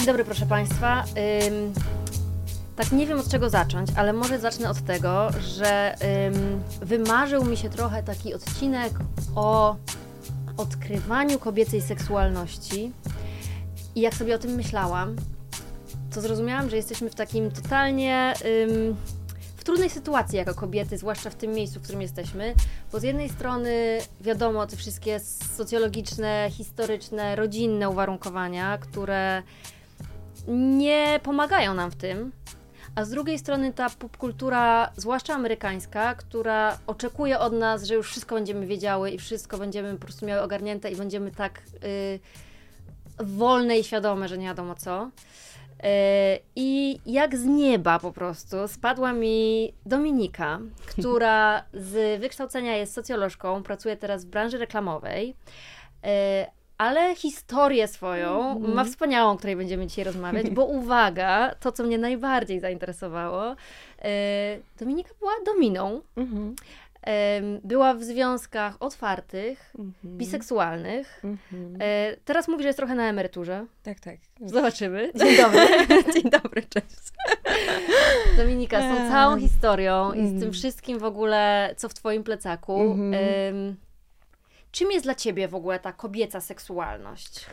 Dzień dobry, proszę Państwa. Ym, tak nie wiem od czego zacząć, ale może zacznę od tego, że ym, wymarzył mi się trochę taki odcinek o odkrywaniu kobiecej seksualności. I jak sobie o tym myślałam, to zrozumiałam, że jesteśmy w takim totalnie. Ym, w trudnej sytuacji jako kobiety, zwłaszcza w tym miejscu, w którym jesteśmy, bo z jednej strony wiadomo te wszystkie socjologiczne, historyczne, rodzinne uwarunkowania, które nie pomagają nam w tym, a z drugiej strony ta popkultura, zwłaszcza amerykańska, która oczekuje od nas, że już wszystko będziemy wiedziały i wszystko będziemy po prostu miały ogarnięte i będziemy tak y, wolne i świadome, że nie wiadomo co. E, I jak z nieba po prostu spadła mi Dominika, która z wykształcenia jest socjolożką, pracuje teraz w branży reklamowej, e, ale historię swoją mm. ma wspaniałą, o której będziemy dzisiaj rozmawiać, bo uwaga, to co mnie najbardziej zainteresowało, e, Dominika była dominą. Mm -hmm. Była w związkach otwartych, mm -hmm. biseksualnych. Mm -hmm. Teraz mówi, że jest trochę na emeryturze. Tak, tak. Zobaczymy. Dzień dobry. Dzień dobry, cześć. Dominika, z tą całą historią i z tym mhm. wszystkim w ogóle, co w twoim plecaku. Um, czym jest dla ciebie w ogóle ta kobieca seksualność?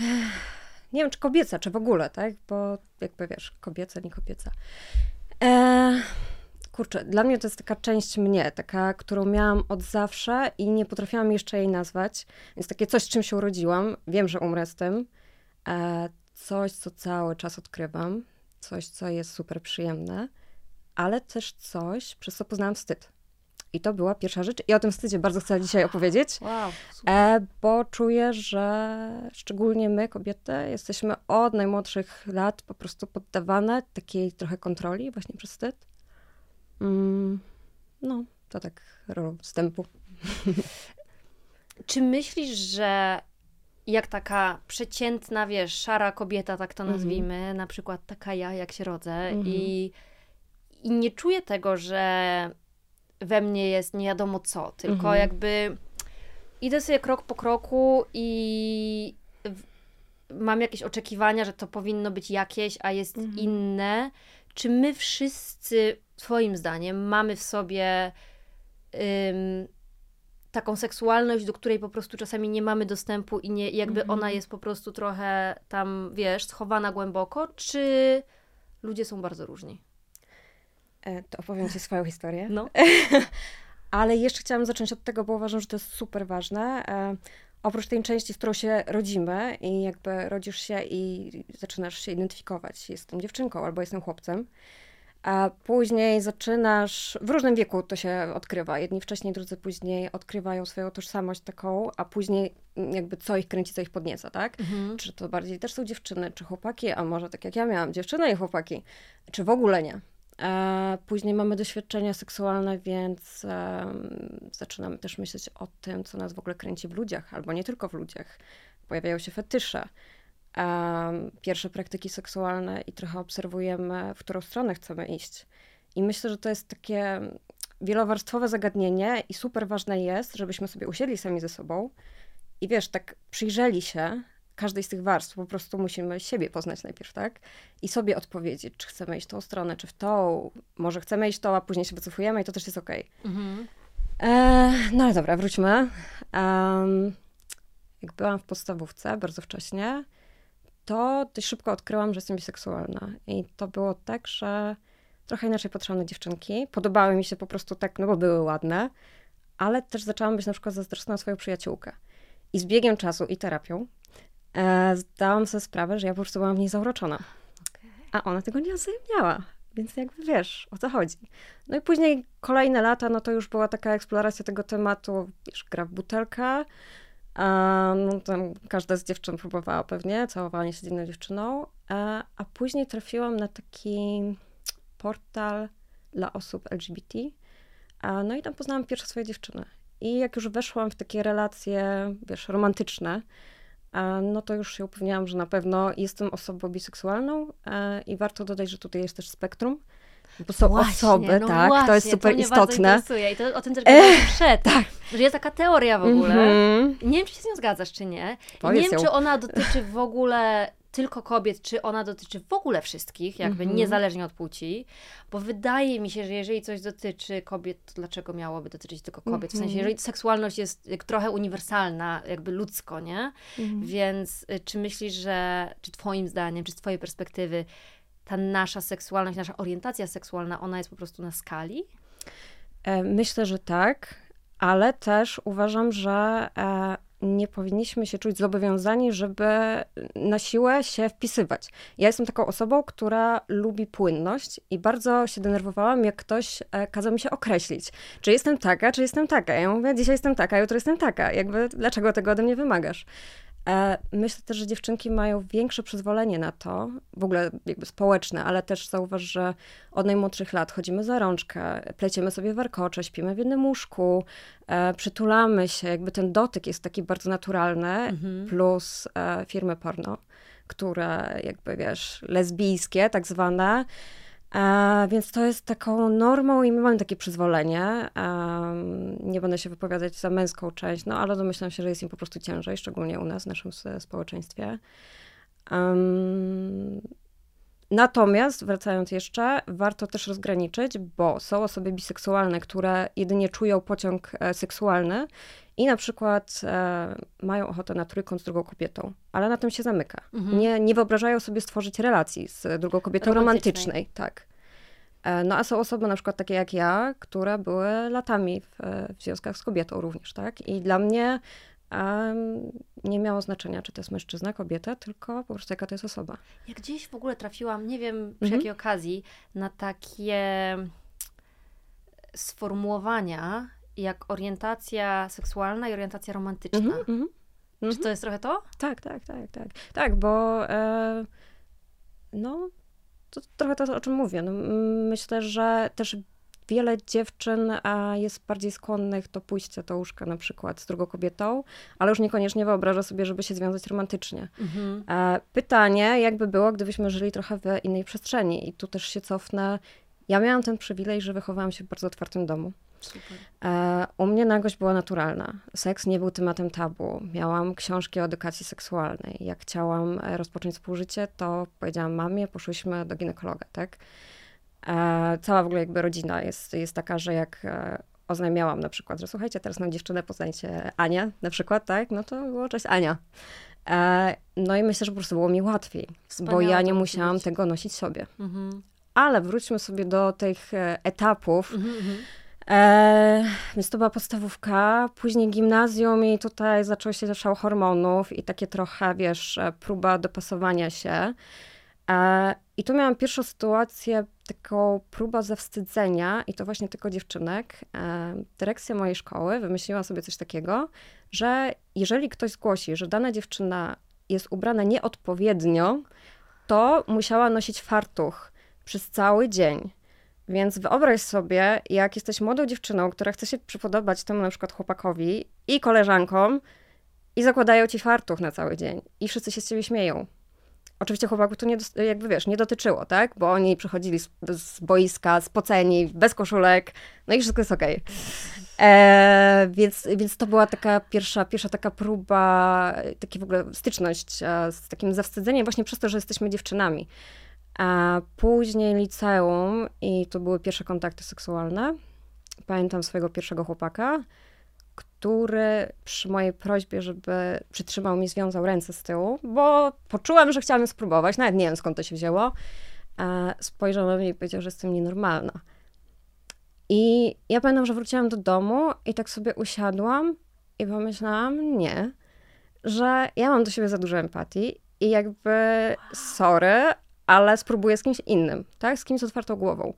Nie wiem, czy kobieca, czy w ogóle, tak? Bo jakby wiesz, kobieca, nie kobieca. Eee kurczę, dla mnie to jest taka część mnie, taka, którą miałam od zawsze i nie potrafiłam jeszcze jej nazwać. Więc takie coś, z czym się urodziłam. Wiem, że umrę z tym. E, coś, co cały czas odkrywam. Coś, co jest super przyjemne. Ale też coś, przez co poznałam wstyd. I to była pierwsza rzecz. I o tym wstydzie bardzo chcę dzisiaj opowiedzieć, wow, e, bo czuję, że szczególnie my, kobiety, jesteśmy od najmłodszych lat po prostu poddawane takiej trochę kontroli właśnie przez wstyd. Mm, no, to tak rolą wstępu. Czy myślisz, że jak taka przeciętna, wiesz, szara kobieta, tak to mhm. nazwijmy, mm na przykład taka ja, jak się rodzę mm -hmm. i, i nie czuję tego, że we mnie jest nie wiadomo co, tylko -hmm. jakby idę sobie krok po kroku i mam jakieś oczekiwania, że to powinno być jakieś, a jest mhm. inne. Czy my wszyscy Twoim zdaniem mamy w sobie ym, taką seksualność, do której po prostu czasami nie mamy dostępu i nie, jakby mhm. ona jest po prostu trochę tam, wiesz, schowana głęboko, czy ludzie są bardzo różni? E, to opowiem Ci swoją historię. No. Ale jeszcze chciałam zacząć od tego, bo uważam, że to jest super ważne. E, oprócz tej części, z którą się rodzimy i jakby rodzisz się i zaczynasz się identyfikować, jestem dziewczynką albo jestem chłopcem, a później zaczynasz, w różnym wieku to się odkrywa. Jedni wcześniej, drudzy później odkrywają swoją tożsamość taką, a później jakby co ich kręci, co ich podnieca, tak? Mhm. Czy to bardziej też są dziewczyny, czy chłopaki, a może tak jak ja miałam, dziewczyny i chłopaki, czy w ogóle nie. A później mamy doświadczenia seksualne, więc zaczynamy też myśleć o tym, co nas w ogóle kręci w ludziach, albo nie tylko w ludziach. Pojawiają się fetysze pierwsze praktyki seksualne i trochę obserwujemy, w którą stronę chcemy iść. I myślę, że to jest takie wielowarstwowe zagadnienie i super ważne jest, żebyśmy sobie usiedli sami ze sobą i wiesz, tak przyjrzeli się każdej z tych warstw, po prostu musimy siebie poznać najpierw, tak? I sobie odpowiedzieć, czy chcemy iść tą stronę, czy w tą, może chcemy iść tą, a później się wycofujemy i to też jest okej. Okay. Mhm. E, no ale dobra, wróćmy. Um, jak byłam w podstawówce, bardzo wcześnie, to dość szybko odkryłam, że jestem biseksualna. I to było tak, że trochę inaczej patrzyłam na dziewczynki. Podobały mi się po prostu tak, no bo były ładne, ale też zaczęłam być na przykład zazdrosna o swoją przyjaciółkę. I z biegiem czasu i terapią e, zdałam sobie sprawę, że ja po prostu byłam w niej zauroczona. Okay. A ona tego nie oznajmiała. Więc jakby wiesz, o co chodzi. No i później kolejne lata, no to już była taka eksploracja tego tematu, wiesz, gra w butelkę, a, no, tam każda z dziewczyn próbowała pewnie całowanie się z inną dziewczyną. A, a później trafiłam na taki portal dla osób LGBT. A, no i tam poznałam pierwsze swoje dziewczyny. I jak już weszłam w takie relacje, wiesz, romantyczne, no to już się upewniałam, że na pewno jestem osobą biseksualną a, i warto dodać, że tutaj jest też spektrum bo są właśnie, osoby, no tak, właśnie, to jest super to istotne. I to, o tym też gadaliśmy przed, tak. że jest taka teoria w ogóle. Mm -hmm. Nie wiem, czy się z nią zgadzasz, czy nie. nie wiem, czy ona dotyczy w ogóle tylko kobiet, czy ona dotyczy w ogóle wszystkich, jakby Mhm. niezależnie od płci, bo wydaje mi się, że jeżeli coś dotyczy kobiet, to dlaczego miałoby dotyczyć tylko kobiet? W sensie, Mhm. jeżeli seksualność jest trochę uniwersalna, jakby ludzko, nie? Mhm. Więc y, czy myślisz, że, czy twoim zdaniem, czy z twojej perspektywy ta nasza seksualność, nasza orientacja seksualna, ona jest po prostu na skali? E, Myślę, że tak, ale też uważam, że e, nie powinniśmy się czuć zobowiązani, żeby na siłę się wpisywać. Ja jestem taką osobą, która lubi płynność i bardzo się denerwowałam, jak ktoś e, kazał mi się określić. Czy jestem taka, czy jestem taka. Ja mówię, dzisiaj jestem taka, jutro jestem taka. Jakby, dlaczego tego ode mnie wymagasz? E, Myślę też, że dziewczynki mają większe przyzwolenie na to, w ogóle jakby społeczne, ale też zauważ, że od najmłodszych lat chodzimy za rączkę, pleciemy sobie warkocze, śpimy w jednym łóżku, e, przytulamy się, jakby ten dotyk jest taki bardzo naturalny, Mhm. plus e, firmy porno, które jakby wiesz, lesbijskie tak zwane, Więc to jest taką normą i my mamy takie przyzwolenie. Nie będę się wypowiadać za męską część, no ale domyślam się, że jest im po prostu ciężej, szczególnie u nas, w naszym społeczeństwie. Em, natomiast, wracając jeszcze, warto też rozgraniczyć, bo są osoby biseksualne, które jedynie czują pociąg e, seksualny i na przykład e, mają ochotę na trójkąt z drugą kobietą, ale na tym się zamyka. Mhm. Nie, nie wyobrażają sobie stworzyć relacji z drugą kobietą Romantycznej. romantycznej. Tak. E, No a są osoby na przykład takie jak ja, które były latami w, w związkach z kobietą również, tak? I dla mnie nie miało znaczenia, czy to jest mężczyzna, kobieta, tylko po prostu jaka to jest osoba. Ja gdzieś w ogóle trafiłam, nie wiem przy Mhm. jakiej okazji, na takie sformułowania jak orientacja seksualna i orientacja romantyczna. Mhm, mhm. Czy Mhm. to jest trochę to? Tak, tak, tak, tak. Tak, bo e, no, to trochę to, o czym mówię. No, myślę, że też wiele dziewczyn a, jest bardziej skłonnych do pójścia do łóżka na przykład z drugą kobietą, ale już niekoniecznie wyobraża sobie, żeby się związać romantycznie. Mhm. E, pytanie, jakby było, gdybyśmy żyli trochę w innej przestrzeni. I tu też się cofnę. Ja miałam ten przywilej, że wychowałam się w bardzo otwartym domu. Super. E, U mnie nagość była naturalna. Seks nie był tematem tabu. Miałam książki o edukacji seksualnej. Jak chciałam e, rozpocząć współżycie, to powiedziałam mamie, poszłyśmy do ginekologa, tak? E, Cała w ogóle jakby rodzina jest, jest taka, że jak oznajmiałam na przykład, że słuchajcie, teraz mam dziewczynę, poznajcie Anię na przykład, tak? No to było cześć Ania. No i myślę, że po prostu było mi łatwiej, bo Wspaniałe ja to nie musi musiałam być. tego nosić sobie. Mhm. Ale wróćmy sobie do tych etapów, Mhm, mhm. E, więc to była podstawówka, później gimnazjum i tutaj zaczął się szał hormonów i takie trochę, wiesz, próba dopasowania się. E, I tu miałam pierwszą sytuację, taką próbę zawstydzenia i to właśnie tylko dziewczynek. E, dyrekcja mojej szkoły wymyśliła sobie coś takiego, że jeżeli ktoś zgłosi, że dana dziewczyna jest ubrana nieodpowiednio, to musiała nosić fartuch przez cały dzień. Więc wyobraź sobie, jak jesteś młodą dziewczyną, która chce się przypodobać temu na przykład chłopakowi i koleżankom i zakładają ci fartuch na cały dzień i wszyscy się z ciebie śmieją. Oczywiście chłopaków to nie, jakby wiesz, nie dotyczyło, tak? Bo oni przychodzili z, z boiska, spoceni, bez koszulek, no i wszystko jest okej. E, więc, więc to była taka pierwsza, pierwsza taka próba, taki w ogóle styczność e, z takim zawstydzeniem właśnie przez to, że jesteśmy dziewczynami. A później liceum i to były pierwsze kontakty seksualne. Pamiętam swojego pierwszego chłopaka, który przy mojej prośbie, żeby przytrzymał mi, związał ręce z tyłu, bo poczułam, że chciałam spróbować, nawet nie wiem skąd to się wzięło, spojrzał na mnie i powiedział, że jestem nienormalna. I ja pamiętam, że wróciłam do domu i tak sobie usiadłam i pomyślałam, nie, że ja mam do siebie za dużo empatii i jakby sorry, ale spróbuję z kimś innym, tak? Z kimś z otwartą głową.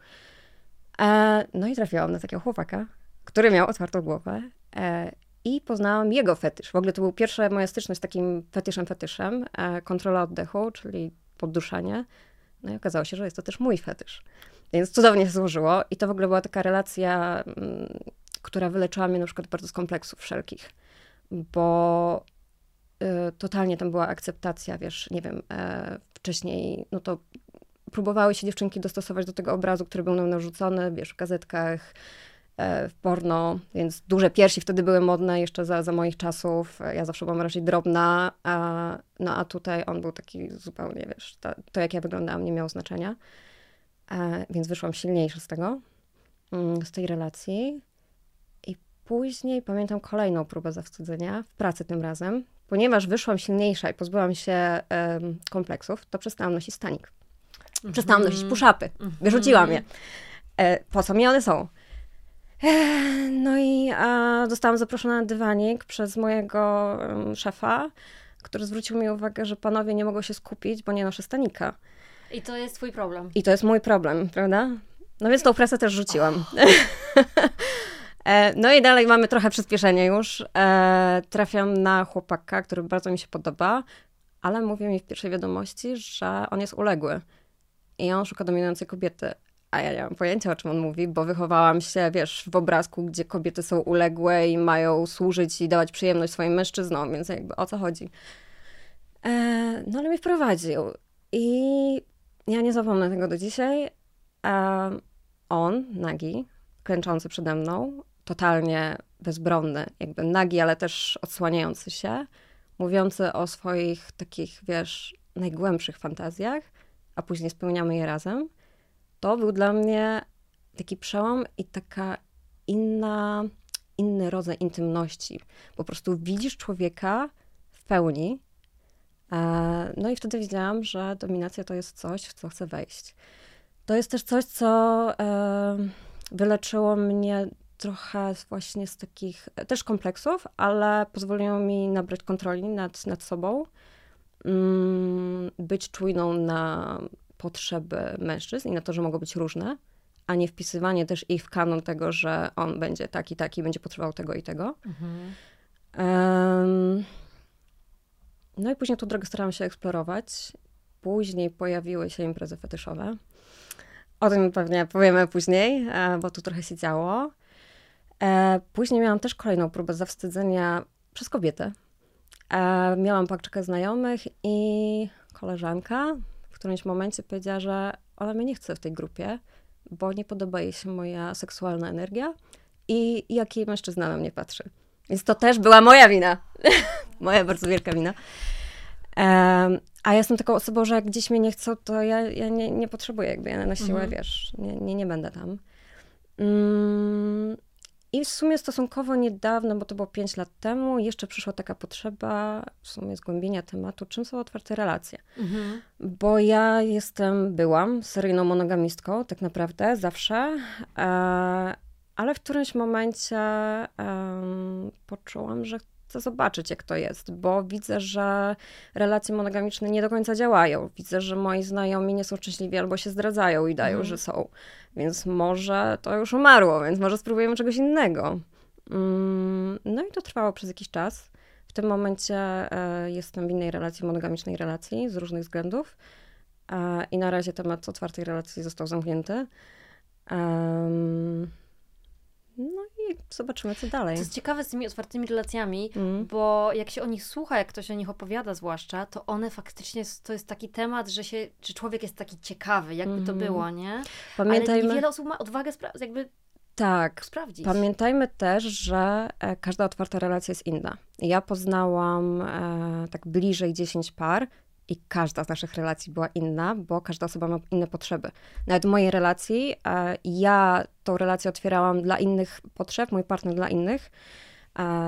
E, no i trafiłam na takiego chłopaka, który miał otwartą głowę e, i poznałam jego fetysz. W ogóle to był pierwsza moja styczność z takim fetyszem, fetyszem, e, kontrola oddechu, czyli podduszanie. No i okazało się, że jest to też mój fetysz. Więc cudownie się złożyło i to w ogóle była taka relacja, mm, która wyleczyła mnie na przykład bardzo z kompleksów wszelkich, bo totalnie tam była akceptacja, wiesz, nie wiem, e, wcześniej, no to próbowały się dziewczynki dostosować do tego obrazu, który był nam narzucony, wiesz, w gazetkach, e, w porno, więc duże piersi wtedy były modne jeszcze za, za moich czasów. Ja zawsze byłam raczej drobna, a, no a tutaj on był taki zupełnie, wiesz, to, to jak ja wyglądałam nie miało znaczenia. E, więc wyszłam silniejsza z tego, mm, z tej relacji. I później pamiętam kolejną próbę zawstydzenia, w pracy tym razem. Ponieważ wyszłam silniejsza i pozbyłam się um, kompleksów, to przestałam nosić stanik. Przestałam nosić push-upy. Wyrzuciłam je. E, po co mi one są? E, no i a, zostałam zaproszona na dywanik przez mojego um, szefa, który zwrócił mi uwagę, że panowie nie mogą się skupić, bo nie noszę stanika. I to jest twój problem. I to jest mój problem, prawda? No więc tą pracę też rzuciłam. Oh. no i dalej mamy trochę przyspieszenie już. E, trafiam na chłopaka, który bardzo mi się podoba, ale mówi mi w pierwszej wiadomości, że on jest uległy i on szuka dominującej kobiety. A ja nie mam pojęcia, o czym on mówi, bo wychowałam się, wiesz, w obrazku, gdzie kobiety są uległe i mają służyć i dawać przyjemność swoim mężczyznom, więc jakby o co chodzi. E, no ale mnie wprowadził. I ja nie zapomnę tego do dzisiaj. E, on, nagi, klęczący przede mną, totalnie bezbronny, jakby nagi, ale też odsłaniający się, mówiący o swoich takich, wiesz, najgłębszych fantazjach, a później spełniamy je razem, to był dla mnie taki przełom i taka inna, inny rodzaj intymności. Po prostu widzisz człowieka w pełni, e, no i wtedy wiedziałam, że dominacja to jest coś, w co chcę wejść. To jest też coś, co e, wyleczyło mnie trochę właśnie z takich też kompleksów, ale pozwoliło mi nabrać kontroli nad, nad sobą Mm, być czujną na potrzeby mężczyzn i na to, że mogą być różne, a nie wpisywanie też ich w kanon tego, że on będzie taki, taki, będzie potrzebował tego i tego. Mhm. Um, no i później tą drogę starałam się eksplorować. Później pojawiły się imprezy fetyszowe. O tym pewnie powiemy później, e, bo tu trochę się działo. E, później miałam też kolejną próbę zawstydzenia przez kobietę. E, miałam paczkę znajomych i koleżanka w którymś momencie powiedziała, że ona mnie nie chce w tej grupie, bo nie podoba jej się moja seksualna energia i jaki mężczyzna na mnie patrzy. Więc to też była moja wina. moja bardzo wielka wina. Um, a ja jestem taką osobą, że jak gdzieś mnie nie chcą, to ja, ja nie, nie potrzebuję jakby, ja na siłę, mhm. wiesz, nie, nie, nie będę tam. Um, i w sumie stosunkowo niedawno, bo to było 5 lat temu, jeszcze przyszła taka potrzeba w sumie zgłębienia tematu, czym są otwarte relacje. Mhm. Bo ja jestem, byłam seryjną monogamistką, tak naprawdę, zawsze, e, ale w którymś momencie poczułam, że chcę zobaczyć, jak to jest, bo widzę, że relacje monogamiczne nie do końca działają. Widzę, że moi znajomi nie są szczęśliwi albo się zdradzają i dają, mhm. że są. Więc może to już umarło, więc może spróbujemy czegoś innego. Mm, no i to trwało przez jakiś czas. W tym momencie e, jestem w innej relacji, monogamicznej relacji z różnych względów. E, I na razie temat otwartej relacji został zamknięty. No i zobaczymy, co dalej. To jest ciekawe z tymi otwartymi relacjami, mm. bo jak się o nich słucha, jak ktoś o nich opowiada zwłaszcza, to one faktycznie, to jest taki temat, że się, czy człowiek jest taki ciekawy, jakby mm. to było, nie? Pamiętajmy... Ale niewiele osób ma odwagę spra- jakby tak. Sprawdzić. Pamiętajmy też, że e, każda otwarta relacja jest inna. Ja poznałam e, tak bliżej 10 par i każda z naszych relacji była inna, bo każda osoba ma inne potrzeby. Nawet w mojej relacji, e, ja tą relację otwierałam dla innych potrzeb, mój partner dla innych.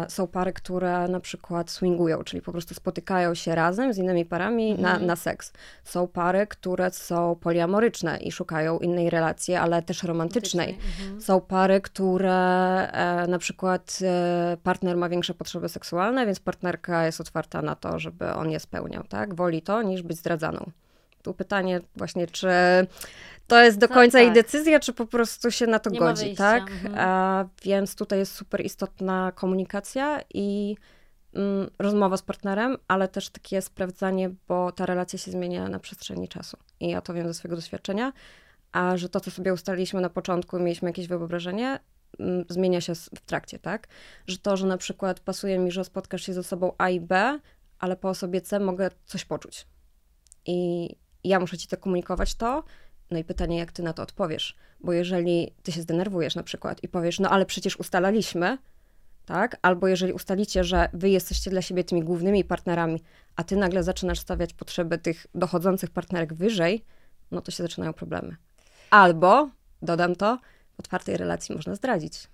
Są pary, które na przykład swingują, czyli po prostu spotykają się razem z innymi parami mhm. na, na seks. Są pary, które są poliamoryczne i szukają innej relacji, ale też romantycznej. Mhm. Są pary, które e, na przykład e, partner ma większe potrzeby seksualne, więc partnerka jest otwarta na to, żeby on je spełniał, tak? Woli to, niż być zdradzaną. Tu pytanie właśnie, czy to jest do tak, końca tak. jej decyzja, czy po prostu się na to Nie godzi, tak? Mhm. A, więc tutaj jest super istotna komunikacja i mm, rozmowa z partnerem, ale też takie sprawdzanie, bo ta relacja się zmienia na przestrzeni czasu. I ja to wiem ze swojego doświadczenia, a że to, co sobie ustaliliśmy na początku, mieliśmy jakieś wyobrażenie, mm, zmienia się w trakcie, tak? Że to, że na przykład pasuje mi, że spotkasz się ze sobą A i B, ale po osobie C mogę coś poczuć. I ja muszę ci to komunikować to, No i pytanie, jak ty na to odpowiesz? Bo jeżeli ty się zdenerwujesz na przykład i powiesz, no ale przecież ustalaliśmy, tak? Albo jeżeli ustalicie, że wy jesteście dla siebie tymi głównymi partnerami, a ty nagle zaczynasz stawiać potrzeby tych dochodzących partnerek wyżej, no to się zaczynają problemy. Albo, dodam to, w otwartej relacji można zdradzić.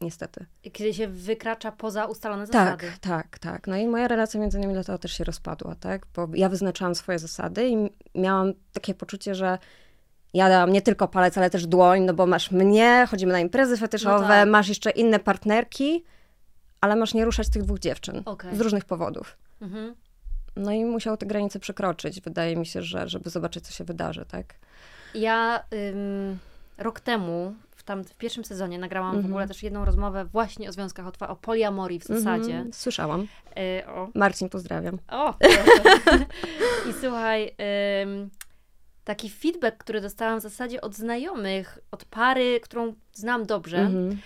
Niestety. Kiedy się wykracza poza ustalone Tak, zasady. tak, tak. No i moja relacja między nami dlatego też się rozpadła, tak? Bo ja wyznaczałam swoje zasady i miałam takie poczucie, że ja dałam nie tylko palec, ale też dłoń, no bo masz mnie, chodzimy na imprezy fetyszowe, No tak. masz jeszcze inne partnerki, ale masz nie ruszać tych dwóch dziewczyn Okej. z różnych powodów. Mhm. No i musiał te granice przekroczyć. Wydaje mi się, że żeby zobaczyć, co się wydarzy, tak? Ja ym, rok temu, tam, w pierwszym sezonie, nagrałam w Mhm. ogóle też jedną rozmowę właśnie o związkach, o, poliamorii w zasadzie. Mhm, słyszałam. Y, o, Marcin, pozdrawiam. O. I słuchaj, taki feedback, który dostałam w zasadzie od znajomych, od pary, którą znam dobrze, Mhm.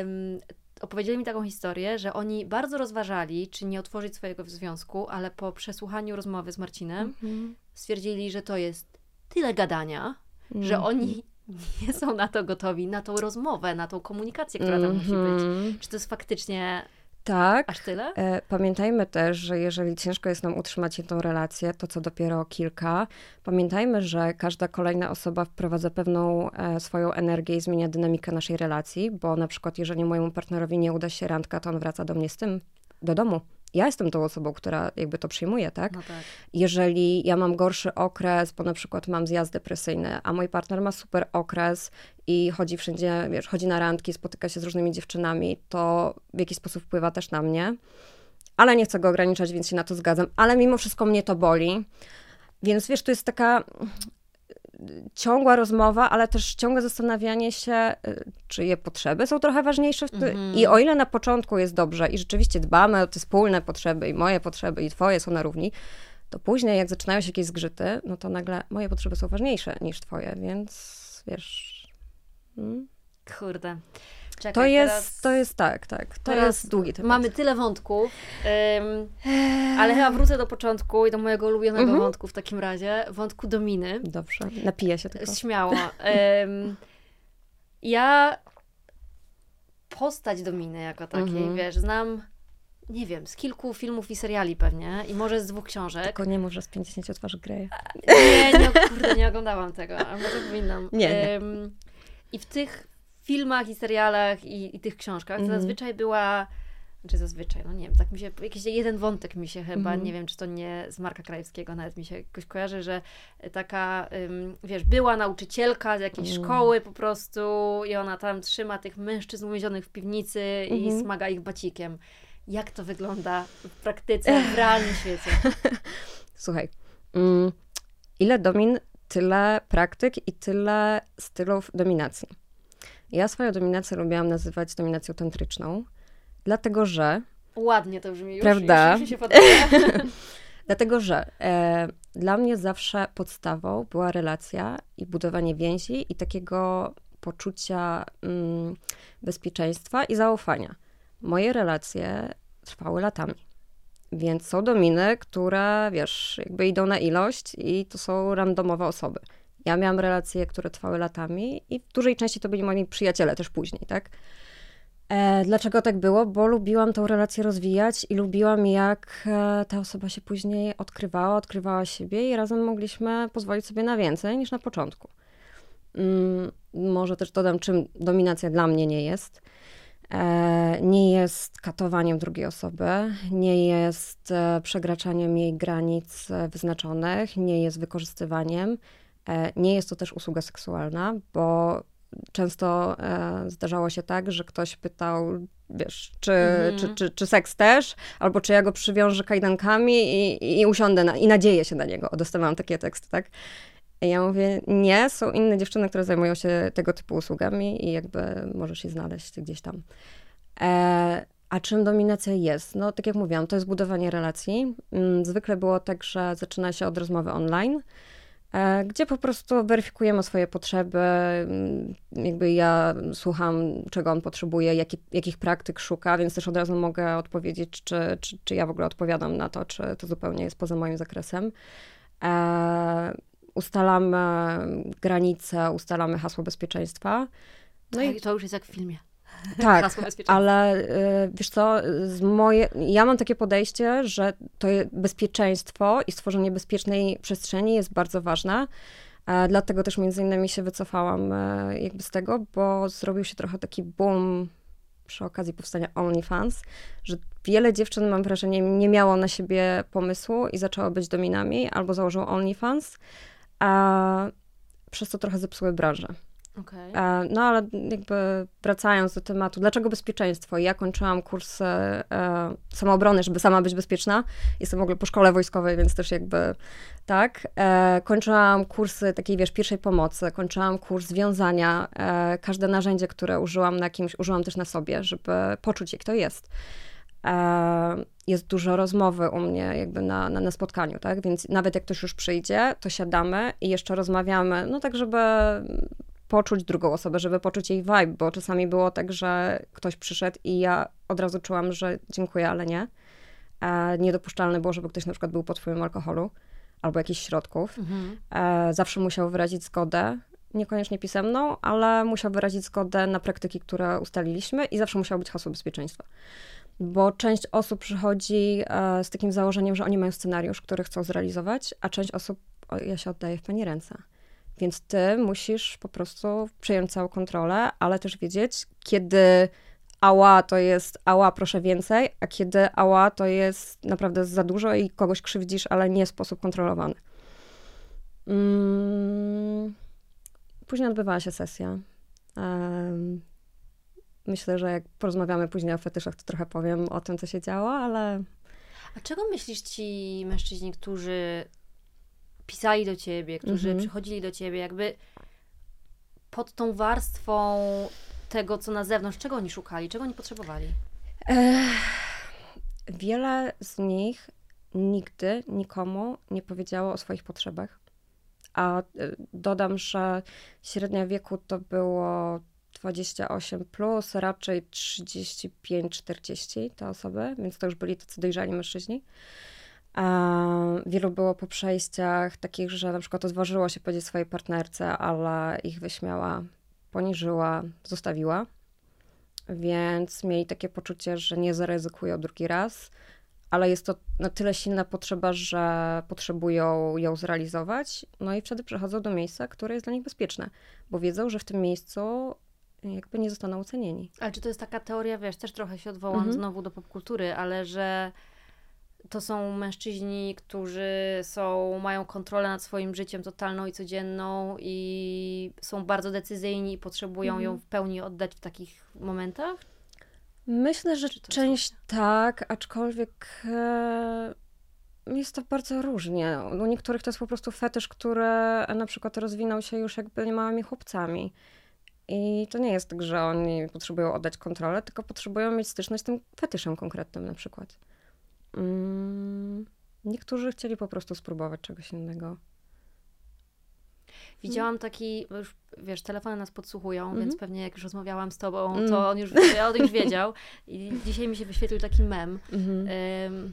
ym, opowiedzieli mi taką historię, że oni bardzo rozważali, czy nie otworzyć swojego związku, ale po przesłuchaniu rozmowy z Marcinem Mhm. stwierdzili, że to jest tyle gadania, że Mhm. oni nie są na to gotowi, na tą rozmowę, na tą komunikację, która tam musi być. Mhm. Czy to jest faktycznie Tak. aż tyle? E, Pamiętajmy też, że jeżeli ciężko jest nam utrzymać jedną relację, to co dopiero kilka, pamiętajmy, że każda kolejna osoba wprowadza pewną e, swoją energię i zmienia dynamikę naszej relacji, bo na przykład jeżeli mojemu partnerowi nie uda się randka, to on wraca do mnie z tym, do domu. Ja jestem tą osobą, która jakby to przyjmuje, tak? No tak. jeżeli ja mam gorszy okres, bo na przykład mam zjazd depresyjny, a mój partner ma super okres i chodzi wszędzie, wiesz, chodzi na randki, spotyka się z różnymi dziewczynami, to w jakiś sposób wpływa też na mnie. Ale nie chcę go ograniczać, więc się na to zgadzam. Ale mimo wszystko mnie to boli. Więc wiesz, to jest taka ciągła rozmowa, ale też ciągłe zastanawianie się, y, czyje potrzeby są trochę ważniejsze. Mhm. I o ile na początku jest dobrze i rzeczywiście dbamy o te wspólne potrzeby i moje potrzeby i twoje są na równi, to później jak zaczynają się jakieś zgrzyty, no to nagle moje potrzeby są ważniejsze niż twoje, więc wiesz... mm, Kurde. Czekaj, To jest, teraz- to jest tak, tak. To jest długi temat. Mamy tyle wątków, ym, ale chyba wrócę do początku i do mojego ulubionego Mhm. wątku w takim razie, wątku Dominy. Dobrze, napiję się tylko. Śmiało. Ym, ja postać Dominy jako takiej, Mhm. wiesz, znam, nie wiem, z kilku filmów i seriali pewnie i może z dwóch książek. Tylko nie może z 50 twarzy Greya. Nie, nie, kurde, nie oglądałam tego, a może powinnam. Nie, nie. Ym, I w tych filmach i serialach i, i tych książkach to Mhm. zazwyczaj była, znaczy zazwyczaj, no nie wiem, tak mi się, jakiś jeden wątek mi się chyba, Mhm. nie wiem, czy to nie z Marka Krajewskiego, nawet mi się jakoś kojarzy, że taka, ym, wiesz, była nauczycielka z jakiejś Mm. szkoły po prostu i ona tam trzyma tych mężczyzn uwięzionych w piwnicy i Mhm. smaga ich bacikiem. Jak to wygląda w praktyce, w realnym świecie? Słuchaj, mm, ile domin, tyle praktyk i tyle stylów dominacji. Ja swoją dominację lubiłam nazywać dominacją tantryczną, dlatego że, Ładnie to brzmi już, Prawda? już mi się podoba. dlatego że e, dla mnie zawsze podstawą była relacja i budowanie więzi i takiego poczucia mm, bezpieczeństwa i zaufania. Moje relacje trwały latami. Więc są dominy, które, wiesz, jakby idą na ilość i to są randomowe osoby. Ja miałam relacje, które trwały latami i w dużej części to byli moi przyjaciele też później, tak? E, dlaczego tak było? Bo lubiłam tą relację rozwijać i lubiłam, jak e, ta osoba się później odkrywała, odkrywała siebie i razem mogliśmy pozwolić sobie na więcej niż na początku. Mm, może też dodam, czym dominacja dla mnie nie jest. E, nie jest katowaniem drugiej osoby, nie jest e, przekraczaniem jej granic wyznaczonych, nie jest wykorzystywaniem, nie jest to też usługa seksualna, bo często e, zdarzało się tak, że ktoś pytał, wiesz, czy, Mhm. czy, czy, czy seks też, albo czy ja go przywiążę kajdankami i, i usiądę na, i nadzieję się na niego. Dostawałam takie teksty, tak? I ja mówię, nie, są inne dziewczyny, które zajmują się tego typu usługami i jakby możesz je znaleźć gdzieś tam. E, a czym dominacja jest? No, tak jak mówiłam, to jest budowanie relacji. Mm, Zwykle było tak, że zaczyna się od rozmowy online, e, gdzie po prostu weryfikujemy swoje potrzeby. mm, Jakby ja słucham, czego on potrzebuje, jakie, jakich praktyk szuka, więc też od razu mogę odpowiedzieć, czy, czy, czy ja w ogóle odpowiadam na to, czy to zupełnie jest poza moim zakresem. E, ustalamy granice, ustalamy hasło bezpieczeństwa. No i to już jest jak w filmie. Tak, ale y, wiesz co, moje, ja mam takie podejście, że to bezpieczeństwo i stworzenie bezpiecznej przestrzeni jest bardzo ważne. Dlatego też między innymi się wycofałam e, jakby z tego, bo zrobił się trochę taki boom przy okazji powstania OnlyFans, że wiele dziewczyn, mam wrażenie, nie miało na siebie pomysłu i zaczęło być dominami albo założyło OnlyFans, a przez to trochę zepsuły branżę. Okay. E, no ale jakby wracając do tematu, dlaczego bezpieczeństwo? Ja kończyłam kurs e, samoobrony, żeby sama być bezpieczna. Jestem w ogóle po szkole wojskowej, więc też jakby tak. E, kończyłam kursy takiej, wiesz, pierwszej pomocy, kończyłam kurs związania. E, każde narzędzie, które użyłam na kimś, użyłam też na sobie, żeby poczuć, jak to jest. E, jest dużo rozmowy u mnie jakby na, na, na, spotkaniu, tak? Więc nawet jak ktoś już przyjdzie, to siadamy i jeszcze rozmawiamy, no tak, żeby poczuć drugą osobę, żeby poczuć jej vibe, bo czasami było tak, że ktoś przyszedł i ja od razu czułam, że dziękuję, ale nie. E, niedopuszczalne było, żeby ktoś na przykład był pod wpływem alkoholu albo jakichś środków. Mhm. E, zawsze musiał wyrazić zgodę, niekoniecznie pisemną, ale musiał wyrazić zgodę na praktyki, które ustaliliśmy i zawsze musiało być hasło bezpieczeństwa. Bo część osób przychodzi e, z takim założeniem, że oni mają scenariusz, który chcą zrealizować, a część osób, o, ja się oddaję w pani ręce. Więc ty musisz po prostu przejąć całą kontrolę, ale też wiedzieć, kiedy ała to jest ała, proszę więcej, a kiedy ała to jest naprawdę za dużo i kogoś krzywdzisz, ale nie w sposób kontrolowany. Mm. Później odbywała się sesja. Myślę, że jak porozmawiamy później o fetyszach, to trochę powiem o tym, co się działo, ale. A czego myślisz ci mężczyźni, którzy pisali do ciebie, którzy mhm. przychodzili do ciebie, jakby pod tą warstwą tego, co na zewnątrz, czego oni szukali, czego oni potrzebowali? wiele z nich nigdy nikomu nie powiedziało o swoich potrzebach. A e, dodam, że średnia wieku to było 28 plus, raczej 35-40 te osoby, więc to już byli tacy dojrzali mężczyźni. A wielu było po przejściach takich, że na przykład odważyło się powiedzieć swojej partnerce, ale ich wyśmiała, poniżyła, zostawiła. Więc mieli takie poczucie, że nie zaryzykują drugi raz, ale jest to na tyle silna potrzeba, że potrzebują ją zrealizować. No i wtedy przechodzą do miejsca, które jest dla nich bezpieczne, bo wiedzą, że w tym miejscu jakby nie zostaną ocenieni. Ale czy to jest taka teoria, wiesz, też trochę się odwołam mhm. znowu do popkultury, ale że to są mężczyźni, którzy są, mają kontrolę nad swoim życiem totalną i codzienną i są bardzo decyzyjni i potrzebują mhm. ją w pełni oddać w takich momentach? Myślę, że część tak, aczkolwiek e, jest to bardzo różnie. U niektórych to jest po prostu fetysz, który na przykład rozwinął się już jakby małymi chłopcami. I to nie jest tak, że oni potrzebują oddać kontrolę, tylko potrzebują mieć styczność z tym fetyszem konkretnym na przykład. Mm, niektórzy chcieli po prostu spróbować czegoś innego. Widziałam taki, już wiesz, telefony nas podsłuchują, mm -hmm. więc pewnie jak już rozmawiałam z tobą, mm. to on już, on już wiedział. I dzisiaj mi się wyświetlił taki mem, mm -hmm.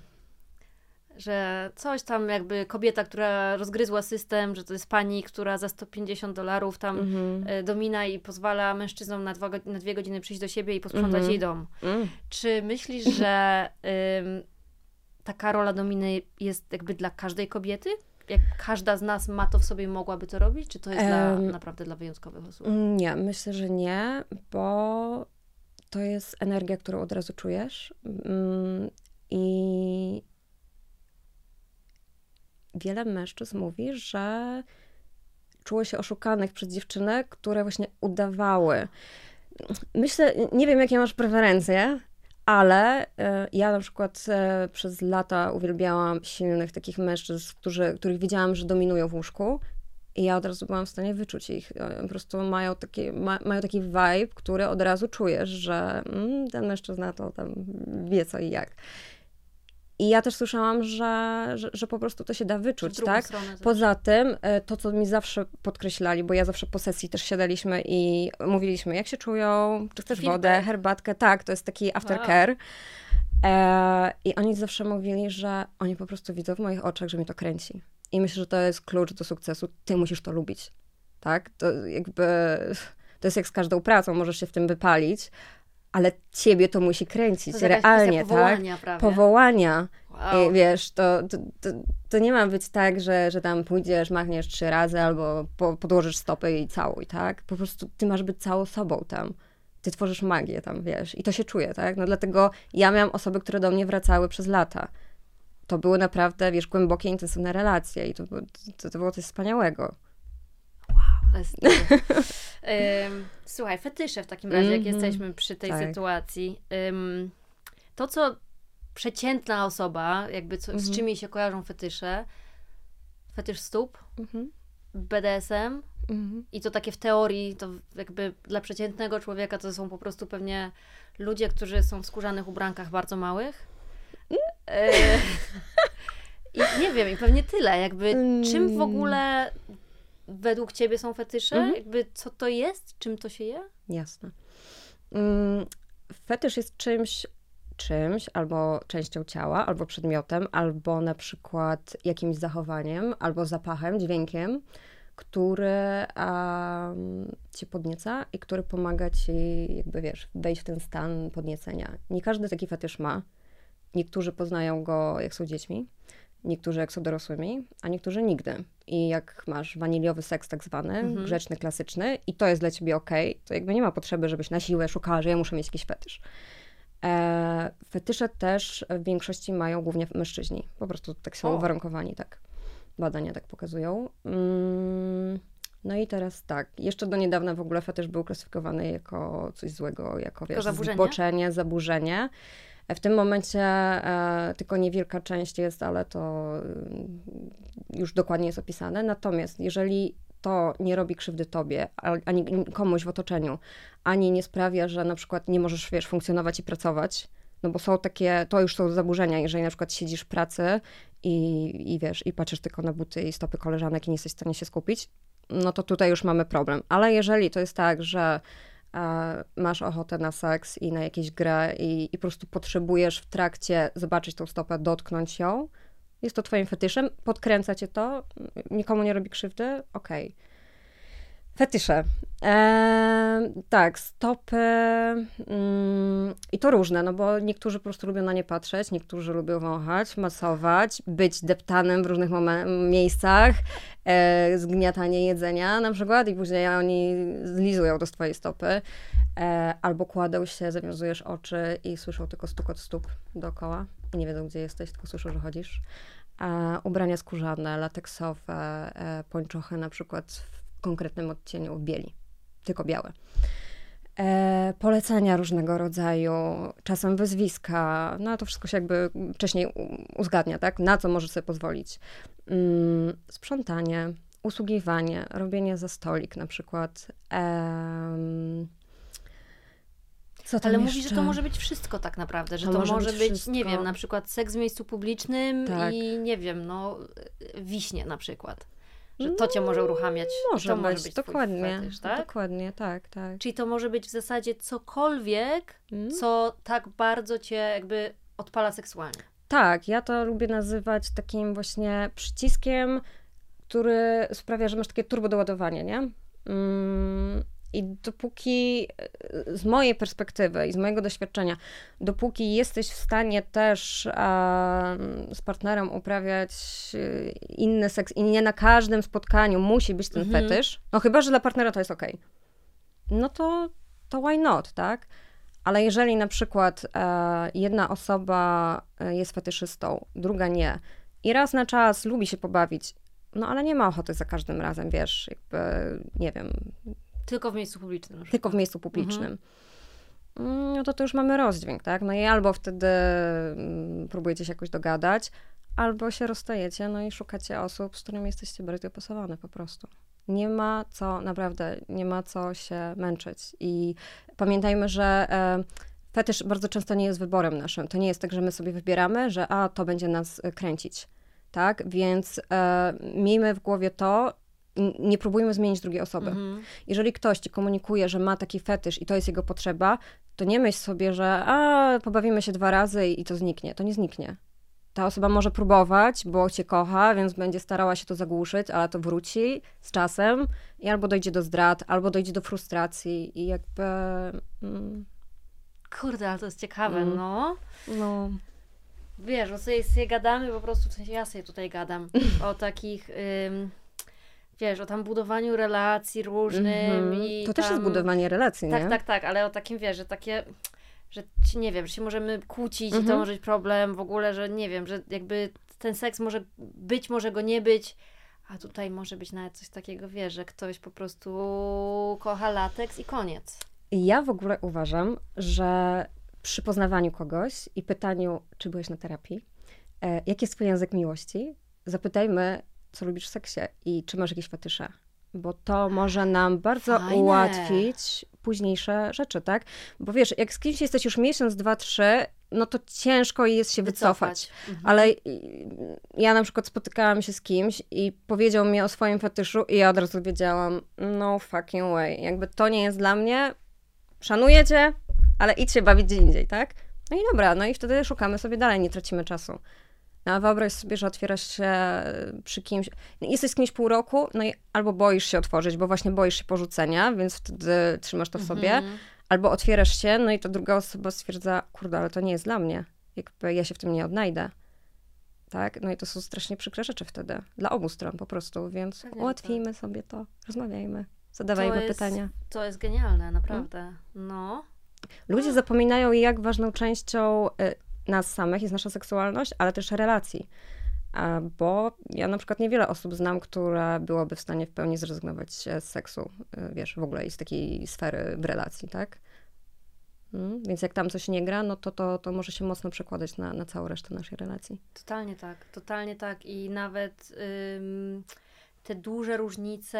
że coś tam jakby kobieta, która rozgryzła system, że to jest pani, która za 150 dolarów tam mm -hmm. domina i pozwala mężczyznom na, dwa, na dwie godziny przyjść do siebie i posprzątać mhm. jej dom. Mm. Czy myślisz, że taka rola dominy jest jakby dla każdej kobiety? Jak każda z nas ma to w sobie i mogłaby to robić? Czy to jest um, dla, naprawdę dla wyjątkowych osób? Nie, myślę, że nie, bo to jest energia, którą od razu czujesz. Mm, I wiele mężczyzn mówi, że czuło się oszukanych przez dziewczyny, które właśnie udawały. Myślę, nie wiem, jakie masz preferencje, ale e, ja na przykład e, przez lata uwielbiałam silnych takich mężczyzn, którzy, których widziałam, że dominują w łóżku. I ja od razu byłam w stanie wyczuć ich. E, po prostu mają taki, ma, mają taki vibe, który od razu czujesz, że mm, ten mężczyzna to tam wie co i jak. I ja też słyszałam, że, że, że, po prostu to się da wyczuć, tak? Poza tym, e, to co mi zawsze podkreślali, bo ja zawsze po sesji też siadaliśmy i mówiliśmy, jak się czują, czy chcesz wodę, herbatkę, tak, to jest taki aftercare. Wow. E, I oni zawsze mówili, że oni po prostu widzą w moich oczach, że mi to kręci. I myślę, że to jest klucz do sukcesu. Ty musisz to lubić, tak? To jakby, to jest jak z każdą pracą, możesz się w tym wypalić, ale ciebie to musi kręcić, To realnie, tak? powołania prawie. Powołania. Wow. I wiesz, to, to, to, to nie ma być tak, że, że tam pójdziesz, machniesz trzy razy albo po, podłożysz stopy i całuj, tak? Po prostu ty masz być całą sobą tam. Ty tworzysz magię tam, wiesz, i to się czuje, tak? No dlatego ja miałam osoby, które do mnie wracały przez lata. To były naprawdę, wiesz, głębokie, intensywne relacje i to, było- to, to było coś wspaniałego. Ym, Słuchaj, fetysze w takim razie, jak Mhm. jesteśmy przy tej Tak. sytuacji. Ym, To, co przeciętna osoba, jakby co, z Mhm. czym jej się kojarzą fetysze, fetysz stóp, Mhm. BDSM Mhm. i to takie w teorii, to jakby dla przeciętnego człowieka to są po prostu pewnie ludzie, którzy są w skórzanych ubrankach bardzo małych. E, I nie wiem, i pewnie tyle. Jakby czym w ogóle według ciebie są fetysze? Mhm. Jakby co to jest? Czym to się je? Jasne. Mm, Fetysz jest czymś, czymś, albo częścią ciała, albo przedmiotem, albo na przykład jakimś zachowaniem, albo zapachem, dźwiękiem, który um, cię podnieca i który pomaga ci, jakby wiesz, wejść w ten stan podniecenia. Nie każdy taki fetysz ma. Niektórzy poznają go, jak są dziećmi, niektórzy jak są dorosłymi, a niektórzy nigdy. I jak masz waniliowy seks tak zwany, Mhm. grzeczny, klasyczny i to jest dla ciebie ok, to jakby nie ma potrzeby, żebyś na siłę szukała, że ja muszę mieć jakiś fetysz. E, fetysze też w większości mają głównie mężczyźni. Po prostu tak są O. uwarunkowani, tak. Badania tak pokazują. Mm, no i teraz tak, jeszcze do niedawna w ogóle fetysz był klasyfikowany jako coś złego, jako wiesz, zaburzenie? zboczenie, zaburzenie. W tym momencie e, tylko niewielka część jest, ale to mm, już dokładnie jest opisane. Natomiast jeżeli to nie robi krzywdy tobie, ani komuś w otoczeniu, ani nie sprawia, że na przykład nie możesz, wiesz, funkcjonować i pracować, no bo są takie, to już są zaburzenia, jeżeli na przykład siedzisz w pracy i, i wiesz, i patrzysz tylko na buty i stopy koleżanek i nie jesteś w stanie się skupić, no to tutaj już mamy problem. Ale jeżeli to jest tak, że masz ochotę na seks i na jakieś grę i, i po prostu potrzebujesz w trakcie zobaczyć tą stopę, dotknąć ją, jest to twoim fetyszem, podkręca cię to, nikomu nie robi krzywdy, okej. Fetysze. E, tak, stopy. Mm, I to różne, no bo niektórzy po prostu lubią na nie patrzeć, niektórzy lubią wąchać, masować, być deptanym w różnych miejscach, e, zgniatanie jedzenia na przykład i później oni zlizują do swojej stopy. E, albo kładą się, zawiązujesz oczy i słyszą tylko stukot stóp dookoła i nie wiedzą, gdzie jesteś, tylko słyszą, że chodzisz. E, ubrania skórzane, lateksowe, e, pończochy na przykład konkretnym odcieniu bieli, tylko białe. E, polecenia różnego rodzaju, czasem wyzwiska, no to wszystko się jakby wcześniej uzgadnia, tak? Na co możesz sobie pozwolić. Mm, sprzątanie, usługiwanie, robienie za stolik na przykład. Ale mówisz, że to może być wszystko tak naprawdę, że To to, może może być być, wszystko. nie wiem, na przykład seks w miejscu publicznym Tak. i nie wiem, no wiśnie na przykład. Że to cię może uruchamiać. i Może to być, może być dokładnie. Fetysz, tak? Dokładnie, tak, tak. Czyli to może być w zasadzie cokolwiek, Mm. co tak bardzo cię jakby odpala seksualnie. Tak, ja to lubię nazywać takim właśnie przyciskiem, który sprawia, że masz takie turbo doładowanie, nie? Mm, I dopóki, e, z mojej perspektywy i z mojego doświadczenia, dopóki jesteś w stanie też em, z partnerem uprawiać e, inny seks i nie na każdym spotkaniu musi być ten Mhm. fetysz, no chyba, że dla partnera to jest okej, no to, to why not, tak? Ale jeżeli na przykład e, jedna osoba e, jest fetyszystą, druga nie, i raz na czas lubi się pobawić, no ale nie ma ochoty za każdym razem, wiesz, jakby, nie wiem, Tylko w miejscu publicznym. tylko w miejscu publicznym. Mm, No to to już mamy rozdźwięk, tak? No i albo wtedy mm, próbujecie się jakoś dogadać, albo się rozstajecie, no i szukacie osób, z którymi jesteście bardziej dopasowane po prostu. Nie ma co, naprawdę, nie ma co się męczyć. I pamiętajmy, że e, fetysz bardzo często nie jest wyborem naszym. To nie jest tak, że my sobie wybieramy, że a, to będzie nas e, kręcić, tak? Więc e, miejmy w głowie to, nie próbujmy zmienić drugiej osoby. Mhm. Jeżeli ktoś ci komunikuje, że ma taki fetysz i to jest jego potrzeba, to nie myśl sobie, że a, pobawimy się dwa razy i to zniknie. To nie zniknie. ta osoba może próbować, bo cię kocha, więc będzie starała się to zagłuszyć, ale to wróci z czasem i albo dojdzie do zdrad, albo dojdzie do frustracji i jakby... Mm, Kurde, ale to jest ciekawe, Mm. no. no... Wiesz, o sobie, sobie gadamy, po prostu w sensie ja sobie tutaj gadam o takich, ym, wiesz, o tam budowaniu relacji różnym Mhm. i To też tam... jest budowanie relacji, Tak, nie? tak, tak, ale o takim, wiesz, że takie, że nie wiem, że się możemy kłócić i to Mhm. może być problem w ogóle, że nie wiem, że jakby ten seks może być, może go nie być, a tutaj może być nawet coś takiego, wiesz, że ktoś po prostu kocha lateks i koniec. Ja w ogóle uważam, że przy poznawaniu kogoś i pytaniu, czy byłeś na terapii, e, jaki jest twój język miłości, zapytajmy, co lubisz w seksie i czy masz jakieś fetysze. Bo to może nam bardzo Fajne. ułatwić późniejsze rzeczy, tak? Bo wiesz, jak z kimś jesteś już miesiąc, dwa, trzy, no to ciężko jest się wycofać. Mhm. Ale y, ja na przykład spotykałam się z kimś i powiedział mi o swoim fetyszu i ja od razu wiedziałam, no fucking way, jakby to nie jest dla mnie, szanuję cię, ale idź się bawić gdzie indziej, tak? No i dobra, no i wtedy szukamy sobie dalej, nie tracimy czasu. No, a wyobraź sobie, że otwierasz się przy kimś, jesteś z kimś pół roku, no i albo boisz się otworzyć, bo właśnie boisz się porzucenia, więc wtedy trzymasz to w sobie, Mhm. albo otwierasz się, no i ta druga osoba stwierdza, kurde, ale to nie jest dla mnie. Jakby ja się w tym nie odnajdę. Tak? No i to są strasznie przykre rzeczy wtedy. Dla obu stron po prostu, więc Pewnie, ułatwijmy sobie to, rozmawiajmy, zadawajmy To jest- pytania. To jest genialne, naprawdę. No. Ludzie zapominają, jak ważną częścią y, nas samych jest nasza seksualność, ale też relacji. Bo ja na przykład niewiele osób znam, które byłoby w stanie w pełni zrezygnować z seksu, y, wiesz, w ogóle i z takiej sfery w relacji, tak? Mm, Więc jak tam coś nie gra, no to to, to może się mocno przekładać na, na całą resztę naszej relacji. Totalnie tak, totalnie tak i nawet ym, te duże różnice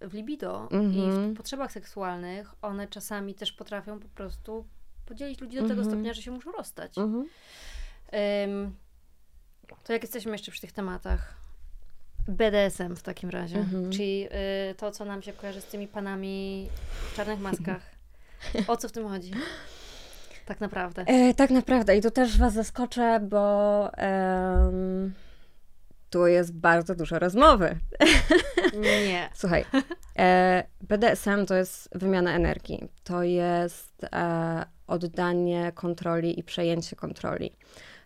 w libido i Mhm. w potrzebach seksualnych, one czasami też potrafią po prostu podzielić ludzi do tego Mhm. stopnia, że się muszą rozstać. Mhm. To jak jesteśmy jeszcze przy tych tematach, BDSM w takim razie, Mhm. czyli y, to, co nam się kojarzy z tymi panami w czarnych maskach. O co w tym chodzi? Tak naprawdę. E, tak naprawdę, i tu też Was zaskoczę, bo em, tu jest bardzo dużo rozmowy. Nie. Słuchaj, e, BDSM to jest wymiana energii, to jest e, oddanie kontroli i przejęcie kontroli.